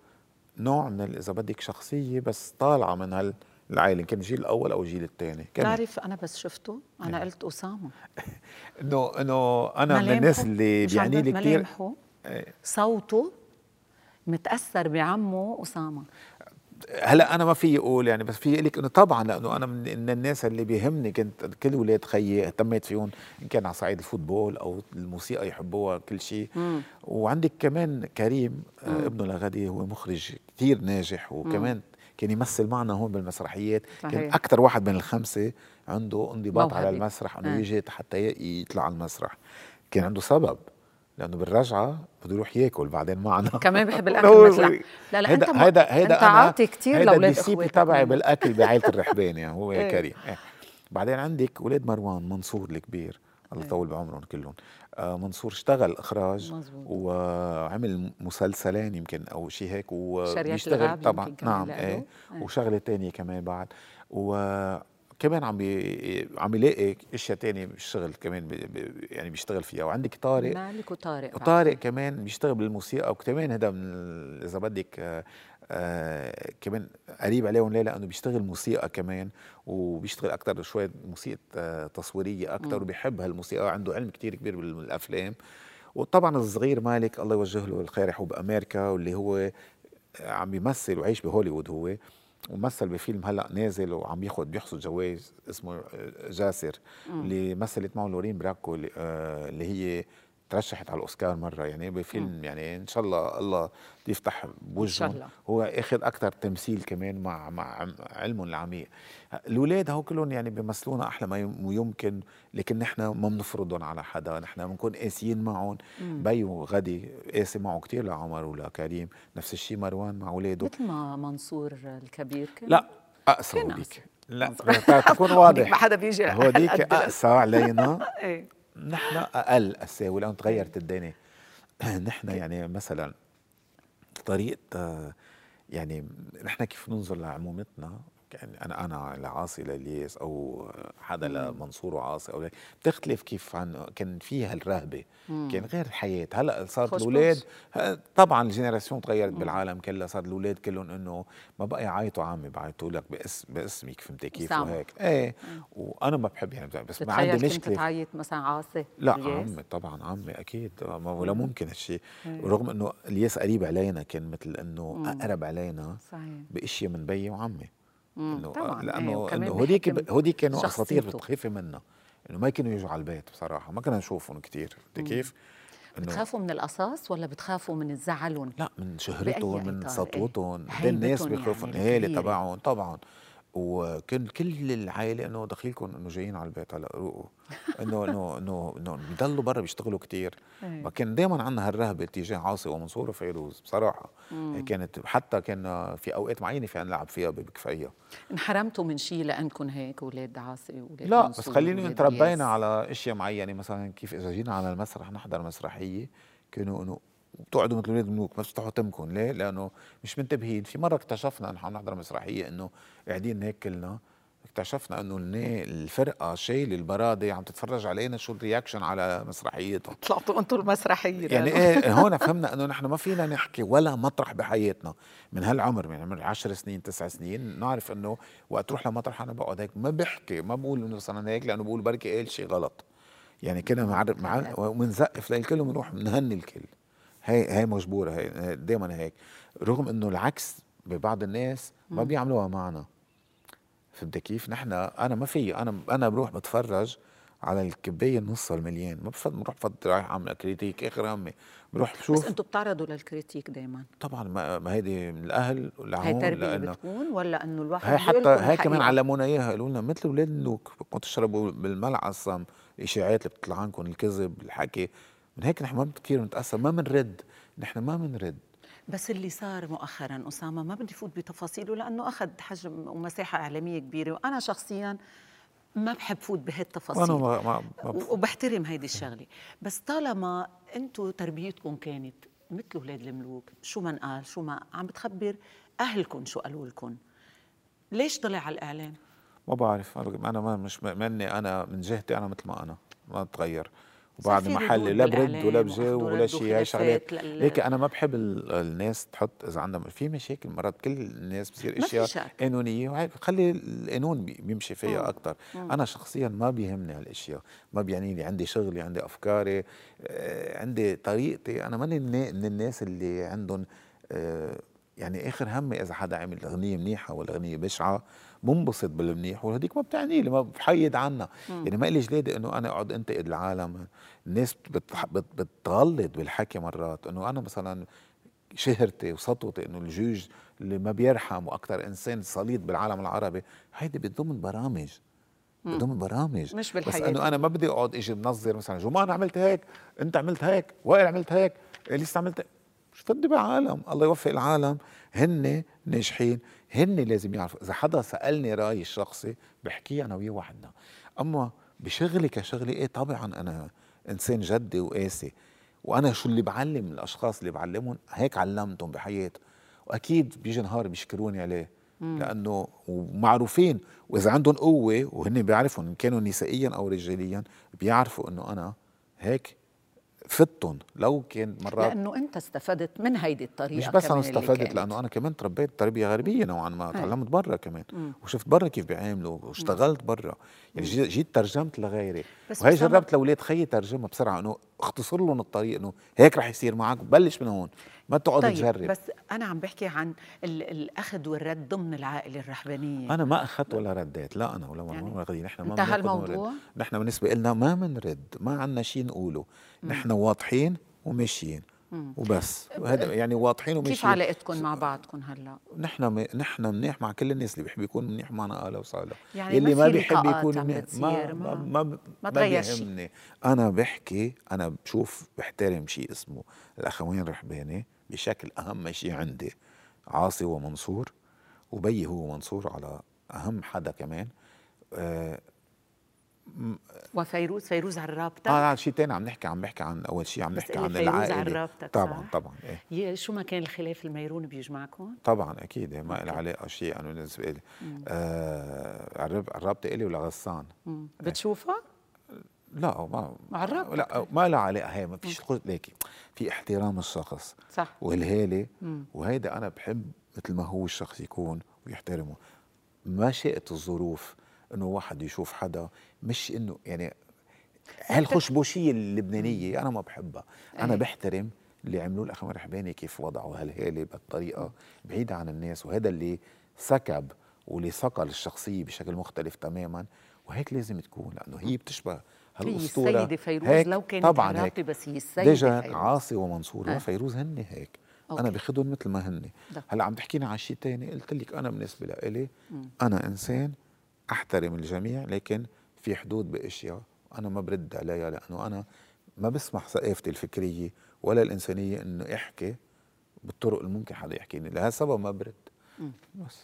نوع من إذا بدك شخصية بس طالعة من هال العائله كان الجيل الأول أو الجيل الثاني. بتعرف أنا بس شفته؟ أنا قلت اسامه إنه إنه أنا من الناس اللي بيعني لي كثير إيه. صوته؟ متأثر بعمه أسامة هلا أنا ما في أقول يعني بس في لك إنه طبعا لأنه أنا من الناس اللي بيهمني كنت كل أولاد خيي اهتميت فيهم إن كان على صعيد الفوتبول أو الموسيقى يحبوها كل شيء وعندك كمان كريم آه، مم. ابنه لغدي هو مخرج كثير ناجح وكمان مم. كان يمثل معنا هون بالمسرحيات صحيح. كان أكثر واحد من الخمسة عنده انضباط على المسرح إنه آه. يجي حتى يطلع على المسرح كان عنده سبب لأنه بالرجعة بده يروح ياكل بعدين معنا. كمان بحب الأكل مثلا لا لا هيدا انت هيدا هيدا انت عاطي كثير لأولاد إخواتك. تبعي بالأكل بعائله الرحبان يعني هو يا كريم. إيه. بعدين عندك ولاد مروان منصور الكبير. الله إيه. يطول بعمرهم كلهم. آه منصور اشتغل إخراج مزبوط. وعمل مسلسلين يمكن أو شيء هيك وبيشتغل طبعا. نعم إيه, إيه. وشغلة ثانية كمان بعد. و كمان عم بي عم يلاقي أشياء تانية بالشغل كمان بي يعني بيشتغل فيها. وعندك طارق. مالك وطارق وطارق كمان بيشتغل بالموسيقى وكمان هذا من إذا بدك آه آه كمان قريب عليهم ليه لأنه بيشتغل موسيقى كمان وبيشتغل أكثر شوي موسيقى آه تصويرية أكثر وبيحب هالموسيقى عنده علم كتير كبير بالأفلام. وطبعا الصغير مالك الله يوجه له الخير هو بامريكا واللي هو عم بيمثل وعيش بهوليوود هو. ومثل بفيلم هلأ نازل وعم ياخذ بيحصد جوائز اسمه جاسر اللي مثلت معه لورين براكو آه، اللي هي ترشحت على الأوسكار مرة يعني بفيلم يعني إن شاء الله الله يفتح بوجههم هو أخذ أكثر تمثيل كمان مع مع علمهم العميق الاولاد هو كلهم يعني بيمثلونا أحلى ما يمكن لكن نحن ما بنفرضهم على حدا. نحن بنكون قاسيين معهم. بي وغدي قاسي معه كثير لعمر ولكريم نفس الشيء مروان مع أولاده. مثل ما منصور الكبير كان. لا اقسى لا تكون واضح. ما حدا بيجي. هوديك اقسى علينا. إيه. نحن أقل قساوه لأنه تغيرت الدنيا. نحن يعني مثلا طريقة يعني نحن كيف ننظر لعمومتنا؟ يعني أنا أنا لعاصي للياس أو حدا لمنصور وعاصي أو بتختلف كيف عن كان فيها الرهبه كان غير الحياة هلأ صارت الأولاد طبعا الجينيراسيون تغيرت مم. بالعالم كلها صار الأولاد كلهم إنه ما بقى يعيطوا عمي بعيطوا لك باسم باسمك فهمتي كيف وهيك. إيه وأنا ما بحب يعني بس ما عندي مشكلة. تعيط مثلا عاصي لا الياس. عمي طبعا عمي أكيد. ما ولا ممكن هالشيء رغم إنه الياس قريب علينا كان مثل إنه أقرب علينا صحيح. بإشياء من بيي وعمي. طبعا لأنه إنه هوديك هوديك كانوا اساطير بتخافي منها إنه ما كانوا يجوا على البيت بصراحة ما كنا نشوفهم كثير كيف؟ بتخافوا من القصص ولا بتخافوا من زعلهم؟ لا من شهرتهم من سطوتهم الناس بيخافوا إيه تبعهم طبعا. وكان كل العائلة إنه دخيلكم إنه جايين على البيت هلأ روقوا. إنه إنه إنه إنه بيضلوا برا بيشتغلوا كثير فكان دائما عندنا هالرهبة تجاه عاصي ومنصور وفيروز بصراحة. كانت حتى كان في أوقات معينة فينا نلعب فيها بكفاية. انحرمتوا من شيء لانكم هيك أولاد عاصي واولاد لا بس خليني تربينا على أشياء معينة. مثلا كيف إذا جينا على المسرح نحضر مسرحية كانوا إنه بتقعدوا مثل أولاد الملوك ما تفتحوا تمكم ليه؟ لأنه مش منتبهين. في مرة اكتشفنا نحن نحضر مسرحية إنه قاعدين هيك كلنا اكتشفنا إنه الفرقة شايلة البرادة عم تتفرج علينا شو الرياكشن على مسرحيتهم طلعتوا أنتم المسرحية يعني إيه هون فهمنا إنه نحن ما فينا نحكي ولا مطرح بحياتنا. من هالعمر من عمر 10 سنين تسع سنين نعرف إنه وقت تروح لمطرح أنا بقعد هيك ما بحكي ما بقول إنه مثلا هيك لأنه بقول بركي قال شيء غلط. يعني كنا مع ومنزقف للكل وبنروح بنهني الكل. هي هي مجبورة هي دائما هيك. رغم إنه العكس ببعض الناس ما بيعملوها معنا. فهمت كيف؟ نحن أنا ما في أنا أنا بروح بتفرج على الكبايه النص المليان. ما بفضل بروح بفضل رايح أعمل critique آخر همي. بروح بشوف بس أنتم بتعرضوا لل critique دائما طبعا ما هيدي من الأهل هي تربية بتكون ولا إنه الواحد هي حتى هي كمان علمونا إياها. قالوا لنا مثل أولاد النوك بدكم تشربوا بالملعصم الاشاعات اللي بتطلع عنكم الكذب الحكي. من هيك نحن ما كثير بنتاثر ما بنرد نحن ما بنرد بس اللي صار مؤخرا اسامه ما بدي فوت بتفاصيله لأنه أخذ حجم ومساحة إعلامية كبيرة وأنا شخصيا ما بحب فوت بهالتفاصيل. ما ما ما وبحترم هيدي الشغلة. بس طالما أنتم تربيتكم كانت مثل أولاد الملوك شو ما قال شو ما عم بتخبر اهلكم شو قالوا لكم ليش طلع على الإعلام؟ ما بعرف أنا ما مش مني أنا من جهتي أنا مثل ما أنا ما تغير وبعد محلي لا برد ولا بجاوب ولا شيء هاي شغلات. هيك أنا ما بحب الناس تحط إذا عندها في مشاكل مرات كل الناس بصير إشياء قانونيه وهي خلي القانون بيمشي فيها أكثر أنا شخصيا ما بيهمني هالإشياء. ما بيعني لي عندي شغلي عندي أفكاري آه، عندي طريقتي. أنا ماني من الناس اللي عندهم آه، يعني آخر همي إذا حدا عمل أغنية منيحة ولا أغنية بشعة منبسط بالمنيح وهديك ما بتعني لي ما بحيد عنها. يعني ما لي جلادي إنه أنا أقعد أنتقد العالم. الناس بتغلط بالحكي مرات. إنه أنا مثلا شهرتي وسطوتي إنه الجوج اللي ما بيرحم وأكثر إنسان صليد بالعالم العربي هيدي بتضمن برامج. بضمن برامج. مش بالحياة. بس إنه أنا ما بدي أقعد أجي بنظر مثلا جمان عملت هيك؟ أنت عملت هيك؟ وائل عملت هيك؟ لسه عملت فدي بعالم؟ الله يوفق العالم. هن ناجحين. هن لازم يعرفوا. إذا حدا سألني رايي الشخصي بحكيه أنا وياه وحدنا. أما بشغلي كشغلي إيه؟ طبعا أنا إنسان جدي وقاسي. وأنا شو اللي بعلم؟ الأشخاص اللي بعلمهم. هيك علمتهم بحياتي. وأكيد بيجي نهار بيشكروني عليه. مم. لأنه ومعروفين. وإذا عندهم قوة وهن بيعرفوا إن كانوا نسائيا أو رجاليا بيعرفوا إنه أنا هيك فتهم لو كان مرات لأنه أنت استفدت من هيدي الطريقة مش بس أنا استفدت لأنه أنا كمان تربيت تربية غربية نوعا ما تعلمت برا كمان. مم. وشفت برا كيف بيعاملوا واشتغلت برا. يعني جيت ترجمت لغيري. وهي جربت لاولاد خيي ترجمها بسرعة إنه اختصر لهم الطريق إنه هيك رح يصير معك بلش من هون ما تقعد طيب تجرب. بس أنا عم بحكي عن الأخذ والرد ضمن العائلة الرحبانيه أنا ما أخذت ولا رديت لا أنا ولا يعني نحن ما انتهى الموضوع؟ نحن بالنسبة لنا ما بنرد ما عندنا شيء نقوله. نحن واضحين وماشيين. وبس. وهذا يعني واضحين وماشيين كيف علاقتكم مع بعضكم هلا؟ نحن م... نحن منيح مع كل الناس اللي بيحب يكون منيح معنا أهلا وسهلا يعني اللي ما بيحب يكون منيح ما ما ما, ما, ما بيهمني. أنا بحكي أنا بشوف بحترم شيء اسمه الأخوين الرحباني بشكل أهم شيء عندي. عاصي ومنصور وبي هو منصور على أهم حدا كمان. آه وفيروز فيروز على الرابطة؟ آه شيء ثاني عم نحكي عم نحكي عن أول شيء عم نحكي عن العائله على الرابطة طبعا صح؟ طبعا إيه. شو ما كان الخلاف الميرون بيجمعكم؟ طبعا أكيد. ما له علاقة شيء أنا بالنسبة لي آه الرابطة إلي ولا غسان بتشوفها؟ لا ما معرب لا ما لها علاقة. هي ما فيش ليكي. في احترام الشخص صح. والهالة. وهيدا أنا بحب مثل ما هو الشخص يكون ويحترمه. ما شاءت الظروف إنه واحد يشوف حدا مش إنه يعني هالخشبوشية اللبنانية أنا ما بحبها. أنا أيه. بحترم اللي عملوه الاخوان الرحباني كيف وضعوا هالهاله بهالطريقه بعيدة عن الناس وهذا اللي سكب واللي صقل الشخصية بشكل مختلف تماما وهيك لازم تكون لأنه هي بتشبه هالأسطورة. هي السيده فيروز لو كانت طبعا هيك بس هي السيدة فيروز. عاصي ومنصور آه. وفيروز هن هيك. أوكي. أنا باخذهم مثل ما هن هلأ عم تحكينا عن شيء ثاني قلت لك أنا بالنسبة لإلي أنا إنسان أحترم الجميع لكن في حدود بأشياء أنا ما برد عليها لأنه أنا ما بسمح ثقافتي الفكرية ولا الإنسانية إنه احكي بالطرق الممكن حدا يحكيني لهالسبب ما برد. بس.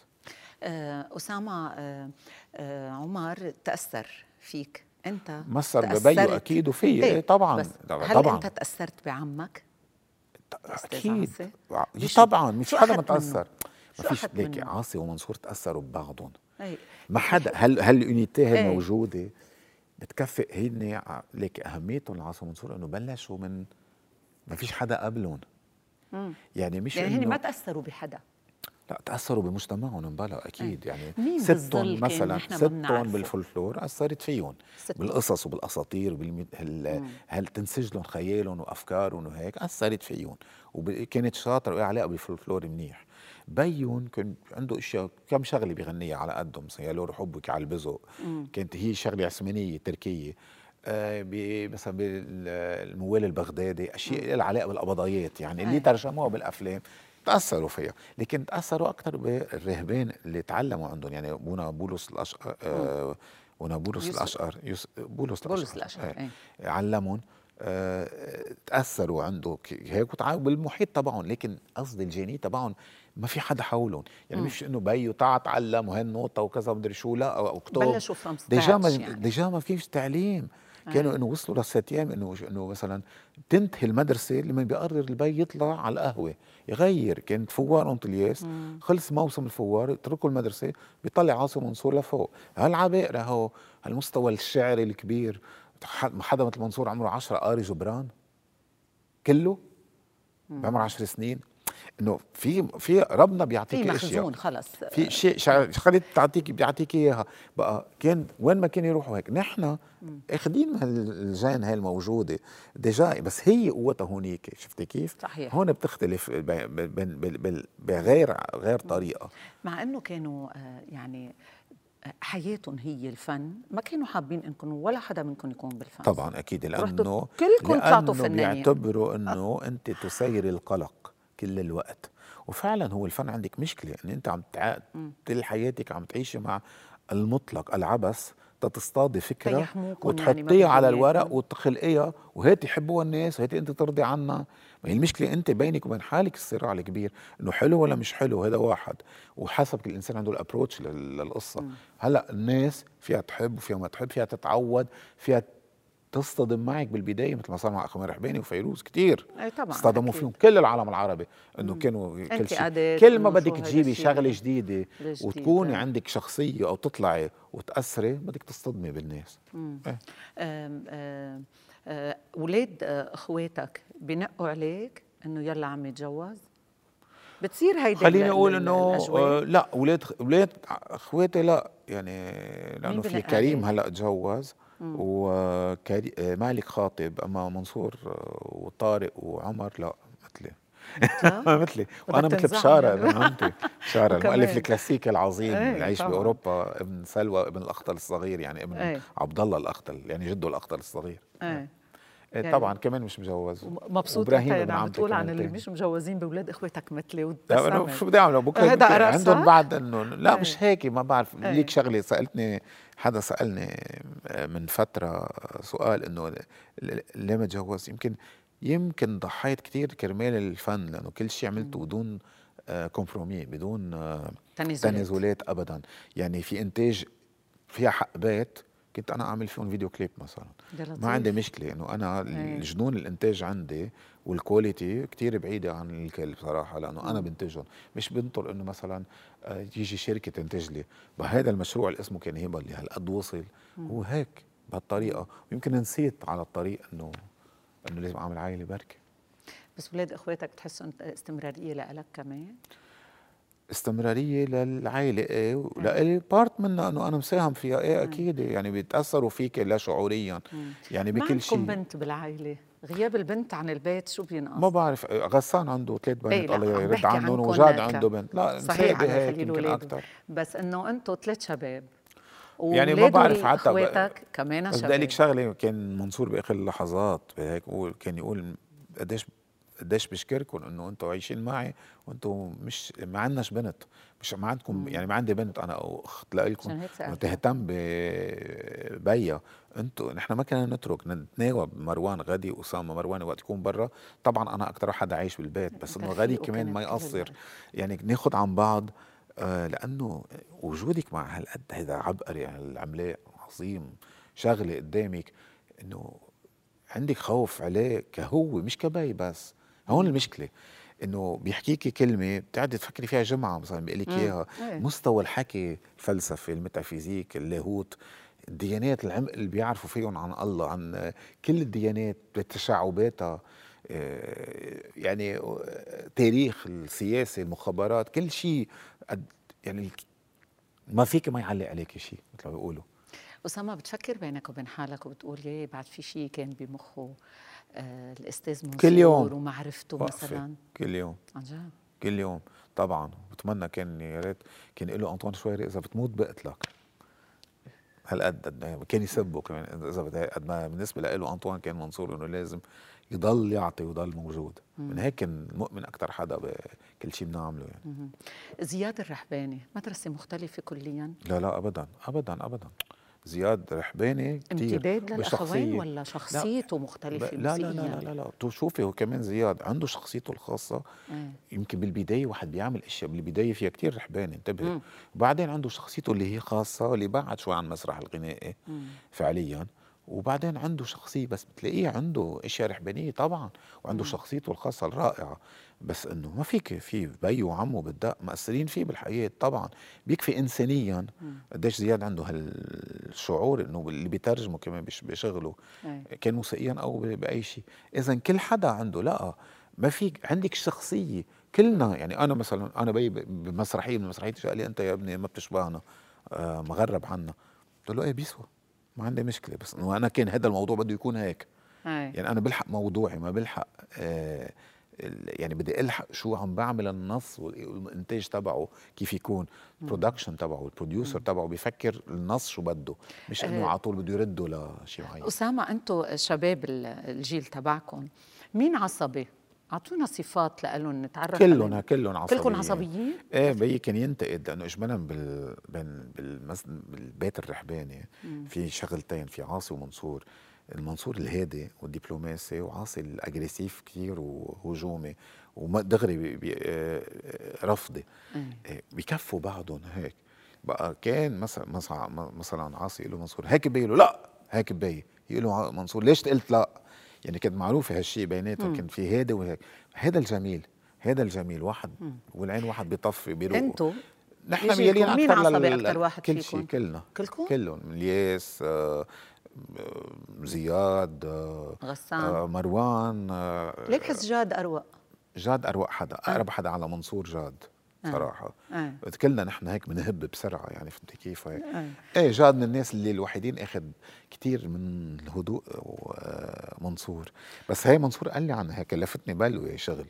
آه، أسامة آه، آه، عمر تأثر فيك؟ أنت مصر ببيو أكيد وفي إيه, إيه، طبعا بس هل طبعا. أنت تأثرت بعمك؟ أكيد. طبعا مش حدا ما تأثر ما فيش ليك عاصي ومنصور تأثروا ببعضهم. ما حدا هل هل اليونيتي هي موجودة؟ بتكفي هن ليك أهميتهم العاصي ومنصور إنه بلشوا من ما فيش حدا قبلهم. يعني مش يعني هن ما تأثروا بحدا. لا تأثروا بمجتمعهم مبلا أكيد. يعني ستهم مثلا ستهم بالفولكلور أثرت فيهم. بالقصص وبالأساطير وبال هل, هل تنسج لهم خيالهم وأفكارهم وهيك أثرت فيهم. وكانت شاطرة وعلاقه بالفولكلور منيح. بيون كان عنده أشياء كم شغلة بيغنيها على قدهم؟ سيالور حبك على البزق كانت هي شغلة عثمانية تركية. آه مثلا بالموال البغدادي أشياء لها علاقة بالقبضايات يعني اللي ترجموها بالأفلام. تأثروا فيها. لكن تأثروا أكثر بالرهبان اللي تعلموا عندهم. يعني ابونا بولس الاشقر آه ابونا بولس الأشقر بولس الأشقر, الأشقر. إيه. علمهم. آه تأثروا عنده. هيك وتعاونوا بالمحيط تبعهم. لكن قصدي ال génie تبعهم ما في حدا حولهم يعني مش إنه بيّو تعا تعلم وهالنوطه وكذا ومدري شو لا أو اكتب بلشوا from déjà ما يعني. déjà ما فيش تعليم. كانوا إنه وصلوا لست أيام إنه إنه مثلا تنتهي المدرسة لما بيقرر البيّ يطلع على القهوة يغير. كانت فوار الياس خلص موسم الفوار يتركوا المدرسة بيطلع عاصي منصور لفوق. هالعباقرة هو هالمستوى الشعري الكبير؟ حدا مثل منصور عمره 10 قاري جبران. كله؟ بعمر 10 سنين. إنه في في ربنا بيعطيك في مخزون خلص. في شيء شغله بتعطيك بيعطيك إياها. بقى كان وين ما كان يروحوا هيك. نحن أخذين ال gène هاي الموجودة déjà بس هي قوتها هونيك. شفتي كيف؟ صحيح. هون بتختلف بغير غير طريقة. مع إنه كانوا آه، يعني حياتهم هي الفن ما كانوا حابين إنكم ولا حدا منكم يكون بالفن. طبعا أكيد لأنه كلكم طلعتوا فنانين. بيعتبروا إنه أنت تصير القلق. كل الوقت. وفعلا هو الفن عندك مشكلة ان أنت عم كل حياتك عم تعيشي مع المطلق العبث تتصطادي فكرة وتحطيها يعني على الورق وتخلقيها وهيك يحبوها الناس وهيك أنت ترضي عنها. ما هي المشكلة أنت بينك وبين حالك الصراع الكبير إنه حلو ولا مش حلو هذا واحد. وحسب كل إنسان عنده الابروتش للقصة. هلأ الناس فيها تحب وفيها ما تحب فيها تتعود فيها تصطدم معك بالبداية مثل ما صار مع اخو رحباني وفيروز كثير أي طبعا اصطدموا فيهم كل العالم العربي إنه كانوا كل شيء. كل ما بدك تجيبي شغلة جديدة وتكوني عندك شخصية أو تطلعي وتأثري بدك تصطدمي بالناس. إيه. أولاد آه، أخواتك بنقوا عليك إنه يلا عم يتجوز؟ بتصير هيدي خليني أقول إنه آه لا أولاد أولاد أخواتي لا يعني لأنه في كريم هلأ تجوز. ومالك خاطب أما منصور وطارق وعمر لا مثلي. مثلي. وأنا مثل بشارة بنت بشارة المؤلف الكلاسيكي العظيم اللي إيه، عايش باوروبا ابن سلوى ابن الأخطل الصغير يعني ابن إيه. عبد الله الأخطل يعني جده الأخطل الصغير. إيه إيه. يعني طبعا كمان مش مجوز. مبسوط ابن عم بتقول عن اللي مش مجوزين بأولاد إخواتك مثلي لا شو بدي اعمل بكره عندهم بعد إنه لا مش هيك ما بعرف. ليك شغلة سألتني حدا سألني من فترة سؤال إنه ليه ما تجوز يمكن يمكن ضحيت كثير كرمال الفن لأنه كل شيء عملته بدون compromis بدون تنازلات. تنازلات ابدا. يعني في إنتاج فيها حق بيت كنت أنا أعمل فيهم video clip مثلا. ما عندي مشكلة إنه أنا إيه. الجنون الإنتاج عندي وال quality كتير بعيدة عن الكل بصراحه لأنه أنا بنتجهم. مش بنطر إنه مثلا آه، تيجي شركة تنتج لي. بهذا المشروع اللي اسمه كان هيبه اللي هالقد وصل هو هيك بهالطريقة. ويمكن نسيت على الطريق إنه إنه لازم أعمل عائلة بركة. بس ولاد إخواتك بتحسوا استمرارية لك كمان؟ استمرارية للعائلة. إيه ولإلي بارت منها إنه أنا مساهم فيها. إيه أكيد يعني بيتأثروا فيك لا شعوريا. يعني بكل شيء. ما بنت بالعائلة؟ غياب البنت عن البيت شو بينقص؟ ما بعرف. غسان عنده ثلاث بنات. إيه الله يرد عنهم وجاد عنده بنت. لا صحيح هيك يمكن أكثر بس إنه أنتم ثلاث شباب. يعني ما بعرف حتى اخواتك كمان شباب بدي لك شغلة كان منصور بآخر اللحظات هيك كان يقول قديش قديش بشكركم إنه أنتم عايشين معي وأنتم مش ما عندناش بنت. مش ما عندكم يعني ما عندي بنت أنا أو اخت لكم تهتم ببيا أنتم نحن ما كنا نترك نتناوب مروان غدي واسامه مروان وقت يكون برا. طبعا أنا أكثر حدا عايش بالبيت بس إنه غدي كمان ما يقصر. يعني ناخذ عن بعض آه لأنه وجودك مع هالقد هذا عبقري العملاق عظيم شغلة قدامك. إنه عندك خوف عليه كهو مش كبي بس. هون المشكلة إنه بيحكيكي كلمة بتقعدي تفكري فيها جمعة مثلا بيقول لك إياها إيه. مستوى الحكي الفلسفة الميتافيزيك اللاهوت الديانات العمق اللي بيعرفوا فيهم عن الله عن كل الديانات بتشعباتها آه، يعني تاريخ السياسة المخابرات كل شيء يعني ما فيك ما يعلق عليك شيء مثل ما بيقولوا. أسامة بتفكر بينك وبين حالك وبتقول يا بعد في شيء كان بمخه آه الأستاذ منصور كل يوم. ومعرفته مثلا. كل يوم. عن جد؟ كل يوم. طبعا. بتمنى كان يا ريت كان له أنطوان شويري إذا بتموت بقتلك. هالقد قد كان يسبه كمان إذا قد ما بالنسبة له أنطوان كان منصور إنه لازم يضل يعطي ويضل موجود. مم. من هيك مؤمن أكثر حدا بكل شيء بنعمله يعني. مم. زياد الرحباني مدرسة مختلفة كليا؟ لا لا ابدا. ابدا ابدا. زياد رحباني كثير امتداد للاخوين ولا شخصيته لا مختلفه لا لا لا لا لا لا. تشوفي هو كمان زياد عنده شخصيته الخاصة. مم. يمكن بالبداية واحد بيعمل أشياء بالبداية فيها كثير رحباني انتبه. وبعدين عنده شخصيته اللي هي خاصة اللي بعد شوي عن المسرح الغنائي مم. فعليا. وبعدين عنده شخصية بس بتلاقيه عنده أشياء رحبانيه طبعا وعنده مم. شخصيته الخاصة الرائعة. بس إنه ما فيك في بي وعمه بالدق مأثرين فيه بالحياة طبعا. بيكفي انسانيا قديش زياد عنده هالشعور إنه اللي بيترجمه كمان بشغله كان موسيقيا أو بأي شيء. اذا كل حدا عنده لا ما فيك عندك شخصية. كلنا يعني أنا مثلا أنا بي بمسرحية من المسرحيات قال لي أنت يا ابني ما بتشبهنا آه مغرب عنا. قلت له إيه بيسوى؟ ما عندي مشكلة بس إنه أنا كان هذا الموضوع بده يكون هيك. أي. يعني أنا بلحق موضوعي ما بلحق آه يعني بدي ألحق شو عم بعمل النص والإنتاج تبعه كيف يكون. ال production تبعه ال producer تبعه بيفكر النص شو بده. مش إنه آه. على طول بده يرده لشيء معين. أسامة أنتم شباب الجيل تبعكم مين عصبي؟ أعطونا صفات لهم نتعرف كلهم كلهم عصبيين. كلكم عصبيين؟ إيه بيي كان ينتقد لأنه اجمالا بال... بالمس... بالبيت الرحباني في شغلتين في عاصي ومنصور. المنصور الهادي والدبلوماسي وعاصي الأجريسيف كثير وهجومي ودغري آه، رفضي. إيه، بكفوا بعضهم هيك. بقى كان مثلا مثلا مثلا عاصي يقول له منصور هيك بي؟ له لا هيك بي. يقول له منصور ليش قلت لا؟ يعني كانت معروفة هالشيء بيناتهم كان في هادي وهيك. هذا الجميل هذا الجميل. واحد والعين واحد بيطفي بيروق. أنتم نحن ميالين أكثر مين عصبي أكثر واحد كل شيء كلنا. كلكم؟ كلهم. الياس آه زياد غسان. آه مروان آه ليه بحس جاد أروق؟ جاد أروق حدا أقرب حدا على منصور جاد. آه. صراحة. آه. كلنا نحن هيك بنهب بسرعة يعني فهمتي كيف هيك آه. إيه جاد من الناس اللي الوحيدين أخذ كثير من الهدوء ومنصور. بس هي منصور قال لي عنها هيك لفتني بلوي شغل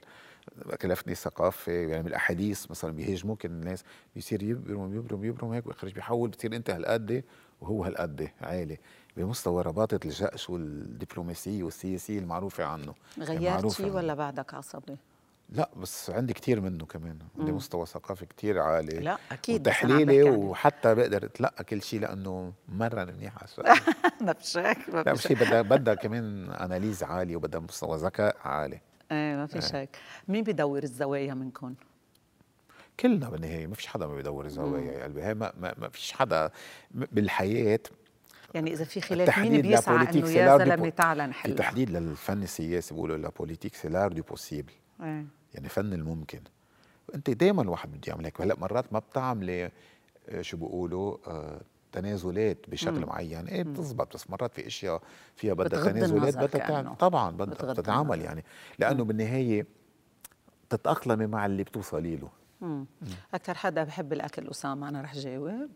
كلفتني ثقافة يعني بالاحاديث مثلا بيهاجموك الناس بيصير يبرم يبرم يبرم هيك ويخرج بيحول بتصير أنت هالقد وهو هالقد عالي بمستوى رباطة الجأش والدبلوماسية والسياسية المعروفة عنه. غيرت يعني شيء ولا بعدك عصبي؟ لا بس عندي كثير منه كمان. عندي مستوى ثقافي كثير عالي. لا أكيد وتحليلي وحتى بقدر اتلقى كل شيء لأنه مره منيح على ما بشك ما لا شيء بدها بدها كمان analyse عالي وبدها مستوى ذكاء عالي. إيه ما في شك مين بدور الزوايا منكم؟ كلنا بالنهاية ما فيش حدا ما بيدور الزوايا يا قلبي. هي ما, ما, ما فيش حدا بالحياة يعني إذا في خلاف مين بيسعى إنه يا زلمة تعال نحلها في تحديد للفن السياسي بيقولوا la politique c'est l'art du possible يعني فن الممكن. انت دائما الواحد بده يعمل هيك. هلأ مرات ما بتعملي آه، شو بيقولوا آه تنازلات بشكل مم. معين. إيه بتزبط. بس مرات في إشياء فيها بدها تنازلات بدها طبعا بدها تتعامل يعني. لأنه بالنهاية تتأقلمي مع اللي بتوصلي له. أكثر حدا بحب الأكل أسامة أنا رح جاوب.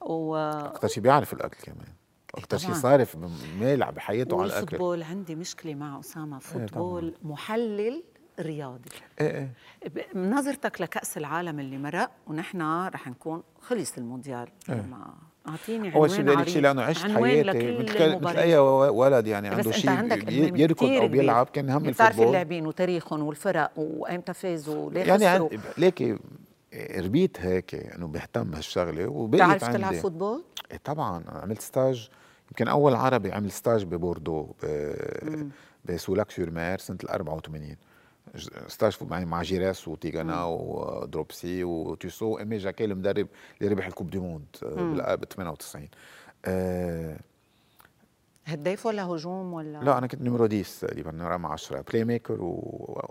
و أكثر شيء بيعرف الأكل كمان. أكثر شيء صارف مالع بحياته على الأكل. الفوتبول عندي مشكلة مع أسامة. إيه، فوتبول محلل رياضي. إيه إيه. نظرتك لكأس العالم اللي مرق ونحن رح نكون خلص المونديال. إيه. مع أعطيني أول شيء بدي أقول شيء لأنه عشت حياتي. مثل مثل أي ولد يعني عنده شيء يركض أو بيلعب كان هم ال football بتعرف اللاعبين وتاريخهم والفرق وايمتى فازوا وليه يعني ليكي ربيت هيك إنه بهتم بهالشغله وبقيت عندي بتعرف تلعب football؟ إيه طبعا. عملت stage. يمكن أول عربي عمل stage ببوردو ب Soulac-sur-Mer سنة ال 84 stage يعني مع جيراس وتيغانا ودروبسي وتوسو وايمي جاكي المدرب اللي ربح ال coupe du monde ب 98 أه هداف ولا هجوم ولا لا أنا كنت numéro 10 تقريبا رقم 10 playmaker و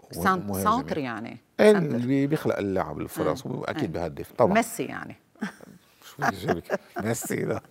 centre يعني اللي بيخلق اللعب الفرص آه. واكيد آه. بهدف طبعا ميسي يعني ميسي لا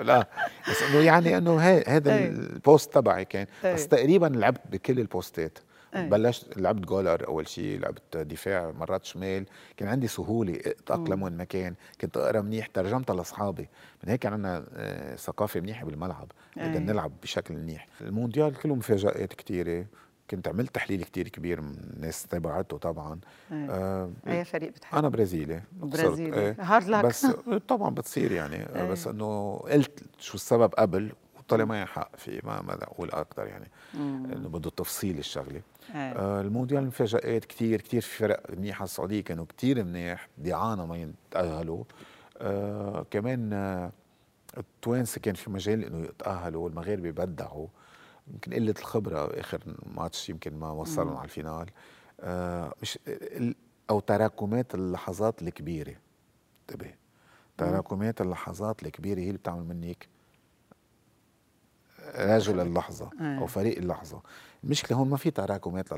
لا بس انه يعني انه هذا ال poste تبعي كان بس تقريبا لعبت بكل البوستات أيه. بلشت لعبت goaler أول شيء لعبت دفاع مرات شمال. كان عندي سهولة اتاقلم وين ما كان كنت أقرأ منيح ترجمتها لأصحابي. من هيك عندنا آه، ثقافة منيحة بالملعب. بدنا أيه. نلعب بشكل منيح. المونديال كله مفاجآت كثيره كنت عملت تحليل كتير كبير من الناس تبعته طبعا. أيه. آه أي فريق بتحب؟ أنا برازيلي. برازيلي. إيه. hard luck بس طبعا بتصير يعني. أيه. بس إنه قلت شو السبب قبل وطلع معي حق في ما ما أقول أكثر يعني. إنه بده تفصيل الشغلة. آه المونديال مفاجآت كثير كثير في فرق منيحه السعودية كانوا كثير منيح ضيعانه ما يتأهلوا. آه كمان آه التوانسة كان في مجال إنه يتأهلوا والمغاربه بدعوا يمكن قلة الخبرة آخر ماتش يمكن ما وصلهم على الفينال. آه مش أو تراكمات اللحظات الكبيرة. انتبه. تراكمات اللحظات الكبيرة هي اللي بتعمل منك رجل اللحظة أو فريق اللحظة. المشكلة هون ما في تراكمات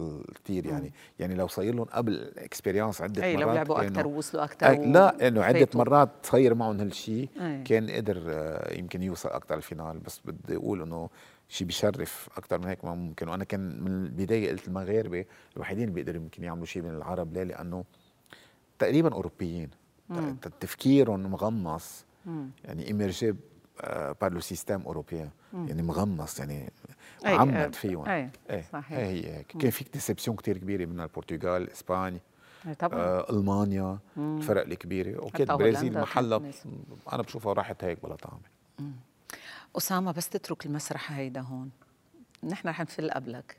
كثير يعني. يعني لو صاير لهم قبل experience عدة مرات لو لعبوا أكثر ووصلوا أكثر لا إنه عدة مرات صاير معهم هالشيء كان قدر آه، يمكن يوصل أكثر ال finale. بس بدي أقول إنه شيء بيشرف أكثر من هيك ما ممكن. وأنا كان من البداية قلت المغاربة الوحيدين اللي بيقدروا يمكن يعملوا شيء من العرب ليه؟ لأنه تقريبا أوروبيين. تفكيرهم مغمس يعني immergés par le système européen يعني مغمس يعني عمد فيهم. أي إيه صحيح. هي هيك كان في déception كثير كبيرة من البرتغال اسبانيا طبعا. آه، ألمانيا مم. الفرق الكبيره okay البرازيل محلها أنا بشوفها راحت هيك بلا طعمة. اسامه بس تترك المسرح هيدا هون. نحن رح نفل قبلك.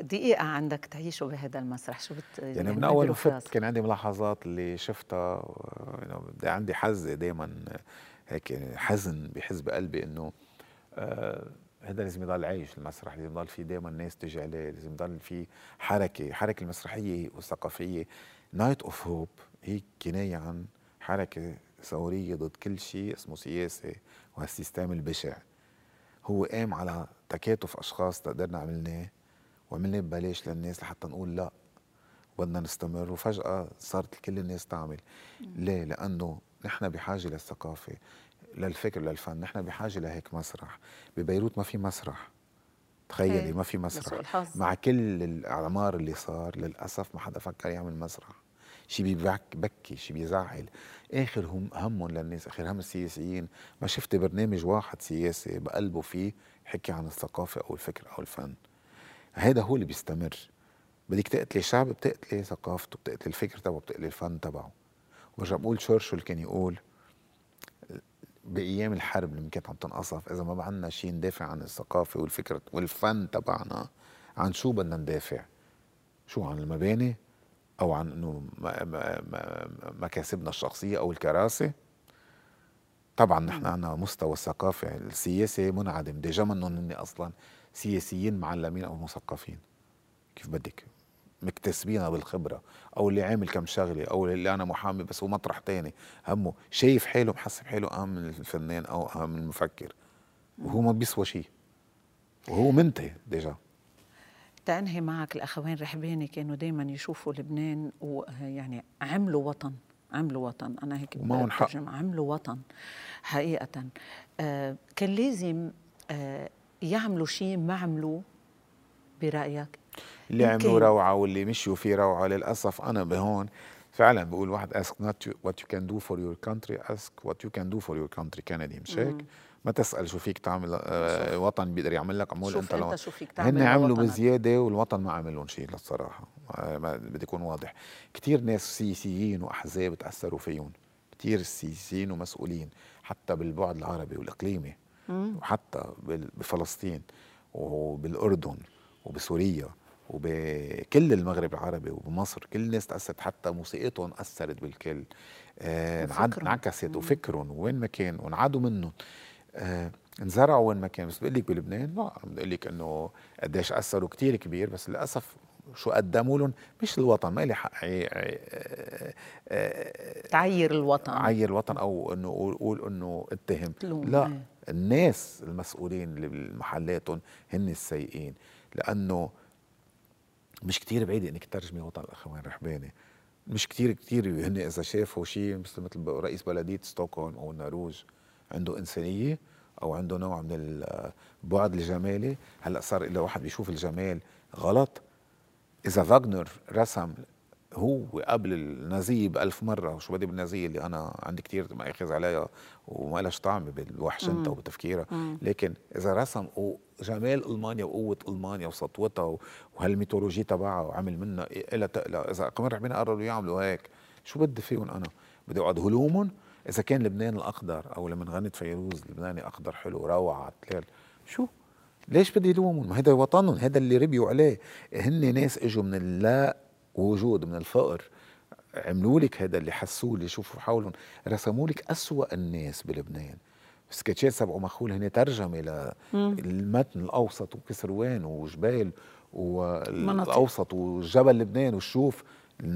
دقيقة عندك تعيشه بهذا المسرح. شو بت يعني, يعني من أول ما فت كان عندي ملاحظات اللي شفتها يعني عندي حز دائما هيك حزن بحز بقلبي إنه آه هذا لازم يضل عايش المسرح لازم يضل في دائما ناس تجي عليه لازم يضل في حركة حركة المسرحية والثقافية Night of Hope هي كناية عن حركة ثورية ضد كل شيء اسمه سياسة وهالسيستم البشع. هو قام على تكاتف أشخاص تقدرنا عملناه وعملناه ببلاش للناس لحتى نقول لا بدنا نستمر. وفجأة صارت كل الناس تعمل. ليه؟ لأنه نحن بحاجة للثقافة. للفكر للفن. نحن بحاجة لهيك مسرح. ببيروت ما في مسرح. تخيلي إيه، ما في مسرح. مع كل الأعمار اللي صار للأسف ما حدا فكر يعمل مسرح. شي بيبكي شي بيزعل. آخر هم همهم للناس آخر هم السياسيين. ما شفت برنامج واحد سياسي بقلبه فيه حكي عن الثقافة أو الفكر أو الفن. هذا هو اللي بيستمر. بدك تقتلي شعب بتقتلي ثقافته بتقتلي الفكر تبعه بتقتلي الفن تبعه. برجع بقول تشرشل كان يقول بأيام الحرب اللي كانت عم تنقصف اذا ما عندنا شيء ندافع عن الثقافة والفكر والفن تبعنا عن شو بدنا ندافع؟ شو عن المباني؟ أو عن إنه مكاسبنا الشخصية أو الكراسي؟ طبعا نحن عندنا مستوى الثقافه السياسي منعدم ديجا منهم هن أصلا سياسيين معلمين أو مثقفين كيف بدك مكتسبينها بالخبرة أو اللي عامل كم شغلة أو اللي أنا محامي بس هو مطرح تاني همه شايف حاله محسب حاله أهم من الفنان أو أهم من المفكر. وهو ما بيسوى شيء. وهو منتهي ديجا. تنهي معك الاخوين رحباني كانوا دائما يشوفوا لبنان ويعني عملوا وطن عملوا وطن. أنا هيك حق عملوا وطن حقيقه. آه كان لازم آه يعملوا شيء ما عملوه برأيك؟ اللي عملوا روعة واللي مشوا في روعة للأسف أنا بهون. فعلا بقول واحد ask not what you can do for your country ask what you can do for your country. كندي مش هيك؟ ما تسأل شو فيك تعمل آه وطن بيقدر يعمل لك عمول أنت لو شو فيك تعمل هن عملوا بزيادة والوطن ما عمل لهم شيء للصراحه بدي يكون واضح. كثير ناس سياسيين وأحزاب تأثروا فيهم. كثير سياسيين ومسؤولين حتى بالبعد العربي والإقليمي. وحتى بفلسطين وبالأردن وبسوريا. وبكل المغرب العربي وبمصر كل الناس تأثرت حتى موسيقتهم أثرت بالكل. آه انعكست وفكرهم وين ما كان وانعادوا منهم. آه انزرعوا وين ما كان. بس بقول لك بلبنان لا بقول لك إنه قديش أثروا كثير كبير بس للأسف شو قدموا لهم مش الوطن ما لي حق تعير الوطن. عير الوطن أو إنه أقول إنه اتهم. لا. الناس المسؤولين بمحلاتهم هن السيئين لأنه مش كتير بعيد انك تترجمي وطن الأخوان رحباني مش كتير كتير هن إذا شافوا شيء مثل مثل رئيس بلدية ستوكهولم أو النرويج عنده إنسانية أو عنده نوع من البعد الجمالي هلأ صار الا واحد بيشوف الجمال غلط. إذا فاغنر رسم هو قبل النازيه بألف مرة وشو بدي بالنازية اللي أنا عندي كتير مأخذ عليها وما لهاش طعم بوحشنتها وبتفكيرها. لكن إذا رسم جمال ألمانيا وقوة ألمانيا وسطوتها وهالميتولوجي تبعها وعمل منها إلى تقلى إذا قمر ربنا قرروا يعملوا هيك شو بدي فيهم أنا؟ بدي أقعد هلومهم؟ إذا كان لبنان الأخضر أو لما غنت فيروز لبناني أخضر حلو روعة تلال شو؟ ليش بدي لومهم؟ ما هذا وطنهم هذا اللي ربيوا عليه. هن ناس إجوا من اللا وجود من الفقر عملوا لك هذا اللي حسوه اللي شوفوا حولهم. رسموا لك أسوأ الناس بلبنان. سكتشات سبع ومخول هن ترجمة للمتن الأوسط وكسروان وجبال والأوسط وجبل لبنان. وشوف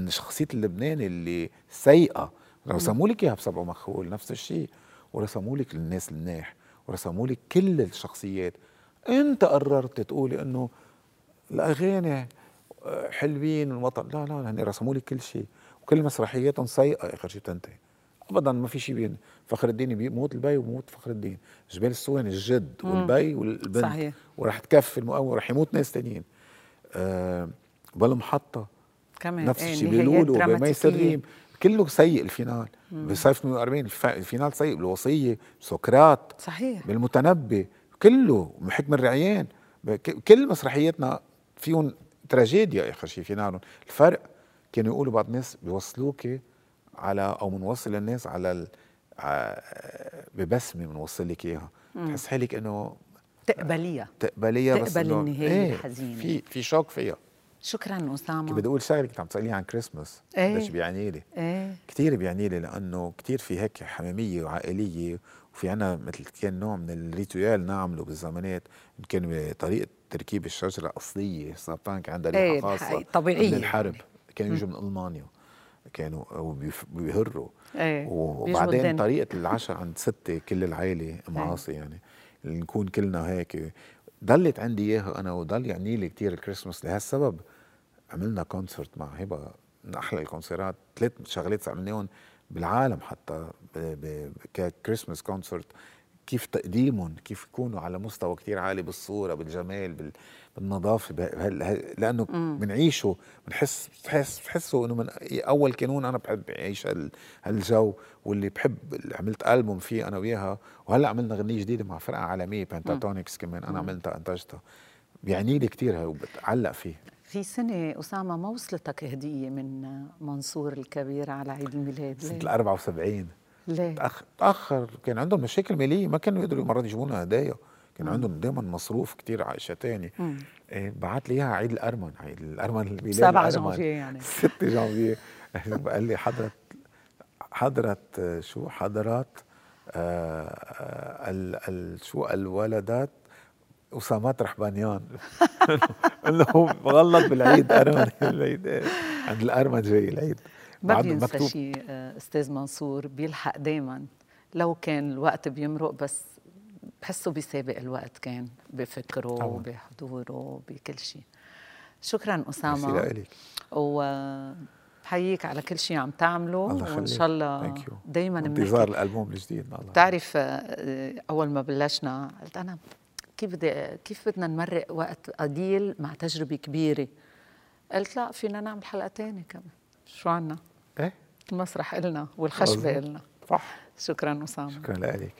شخصية اللبناني اللي سيئة. رسموا لك إياها بسبع ومخول نفس الشيء. ورسموا لك الناس الناح ورسموا لك كل الشخصيات. أنت قررت تقولي إنه الأغاني حلوين الوطن لا لا هن رسموا لي كل شيء. وكل مسرحياتهم سيئه اخر شيء بتنتهي ابدا ما في شيء بين. فخر الدين بيموت البي وبيموت فخر الدين. جبال الصوان الجد والبي والبنت. صحيح. وراح تكفي المقاومه وراح يموت ناس ثانيين أه بالمحطه كمان. نفس الشيء بيقولوا بميس الريم كله سيء ال finale. بصيف 48 ال finale سيء. بالوصيه سقراط. صحيح. بالمتنبي. كله بحكم الرعيان. كل مسرحياتنا فيهم تراجيديا اخر شيء فينالهم الفرق كانوا يقولوا بعض الناس بيوصلوك على أو بنوصل للناس على ببسمه بنوصل لك إياها. تحس حالك إنه تقبليها تقبليها بس تقبل النهاية إيه الحزينة. في في شوك فيها. شكرا أسامة. كنت بدي أقول شغله كنت عم تسأليني عن كريسماس إيه. قديش بيعني لي؟ إيه. كثير بيعني لي لأنه كثير في هيك حميميه وعائلية وفي عنا مثل كان نوع من الريتوال نعمله بالزمانات كان بطريقة تركيب الشجرة أصلية سرطان كان عندها ريحة إيه خاصة طبيعيه من الحرب. كانوا يجوا من ألمانيا كانوا بيهروا. إيه وبعدين طريقة العشاء عند ستي كل العائلة معاصي إيه. يعني نكون كلنا هيك. ضلت عندي إياها أنا وضل يعني لي كثير الكريسماس. لهالسبب عملنا كونسرت مع هبة من أحلى الكونسرات ثلاث شغلات عملناهم. بالعالم حتى ككريسماس كونسرت كيف تقديمهم كيف يكونوا على مستوى كتير عالي بالصورة بالجمال بالنظافة. لأنه بنعيشه بنحس بحس بحسوا إنه من أول كانون أنا بحب أعيش هالجو واللي بحب عملت ألبوم فيه أنا وياها. وهلأ عملنا غنيه جديدة مع فرقة عالمية بنتاتونكس كمان أنا عملتها انتجتها بيعني لي كثير وبتعلق فيه. في سنة أسامة ما وصلتك هدية من منصور الكبير على عيد الميلاد؟ سنة ال 74 ليه؟ تأخر, كان عندهم مشاكل مالية ما كانوا يقدروا مرات يجيبوا لنا هدايا. كان عندهم دائما مصروف على أشياء ثانية إيه بعت لي إياها عيد الأرمن. عيد الأرمن الميلاد 7 جانفيه يعني. 6 جانفيه قال لي حضرت حضرت شو حضرت؟ آه ال ال شو الولدات اسامات رحبانيان إنه غلط بالعيد أرمن العيد عند الأرمن جاي العيد. ما بينسى شيء آه، أستاذ منصور بيلحق دائما لو كان الوقت بيمرق بس بحسه بيسابق الوقت كان بفكره وبحضوره بكل شيء شكرا أسامة. لك و بحييك على كل شيء عم تعمله. وإن شاء الله دائما انتظار الألبوم الجديد الله. بتعرف آه، أول ما بلشنا قلت أنا كيف بدي كيف بدنا نمرق وقت قليل مع تجربة كبيرة؟ قلت لا فينا نعمل حلقه ثانية كمان شو عنا؟ إيه؟ المسرح إلنا والخشبة إلنا. صح. شكرا أسامة شكرا لك.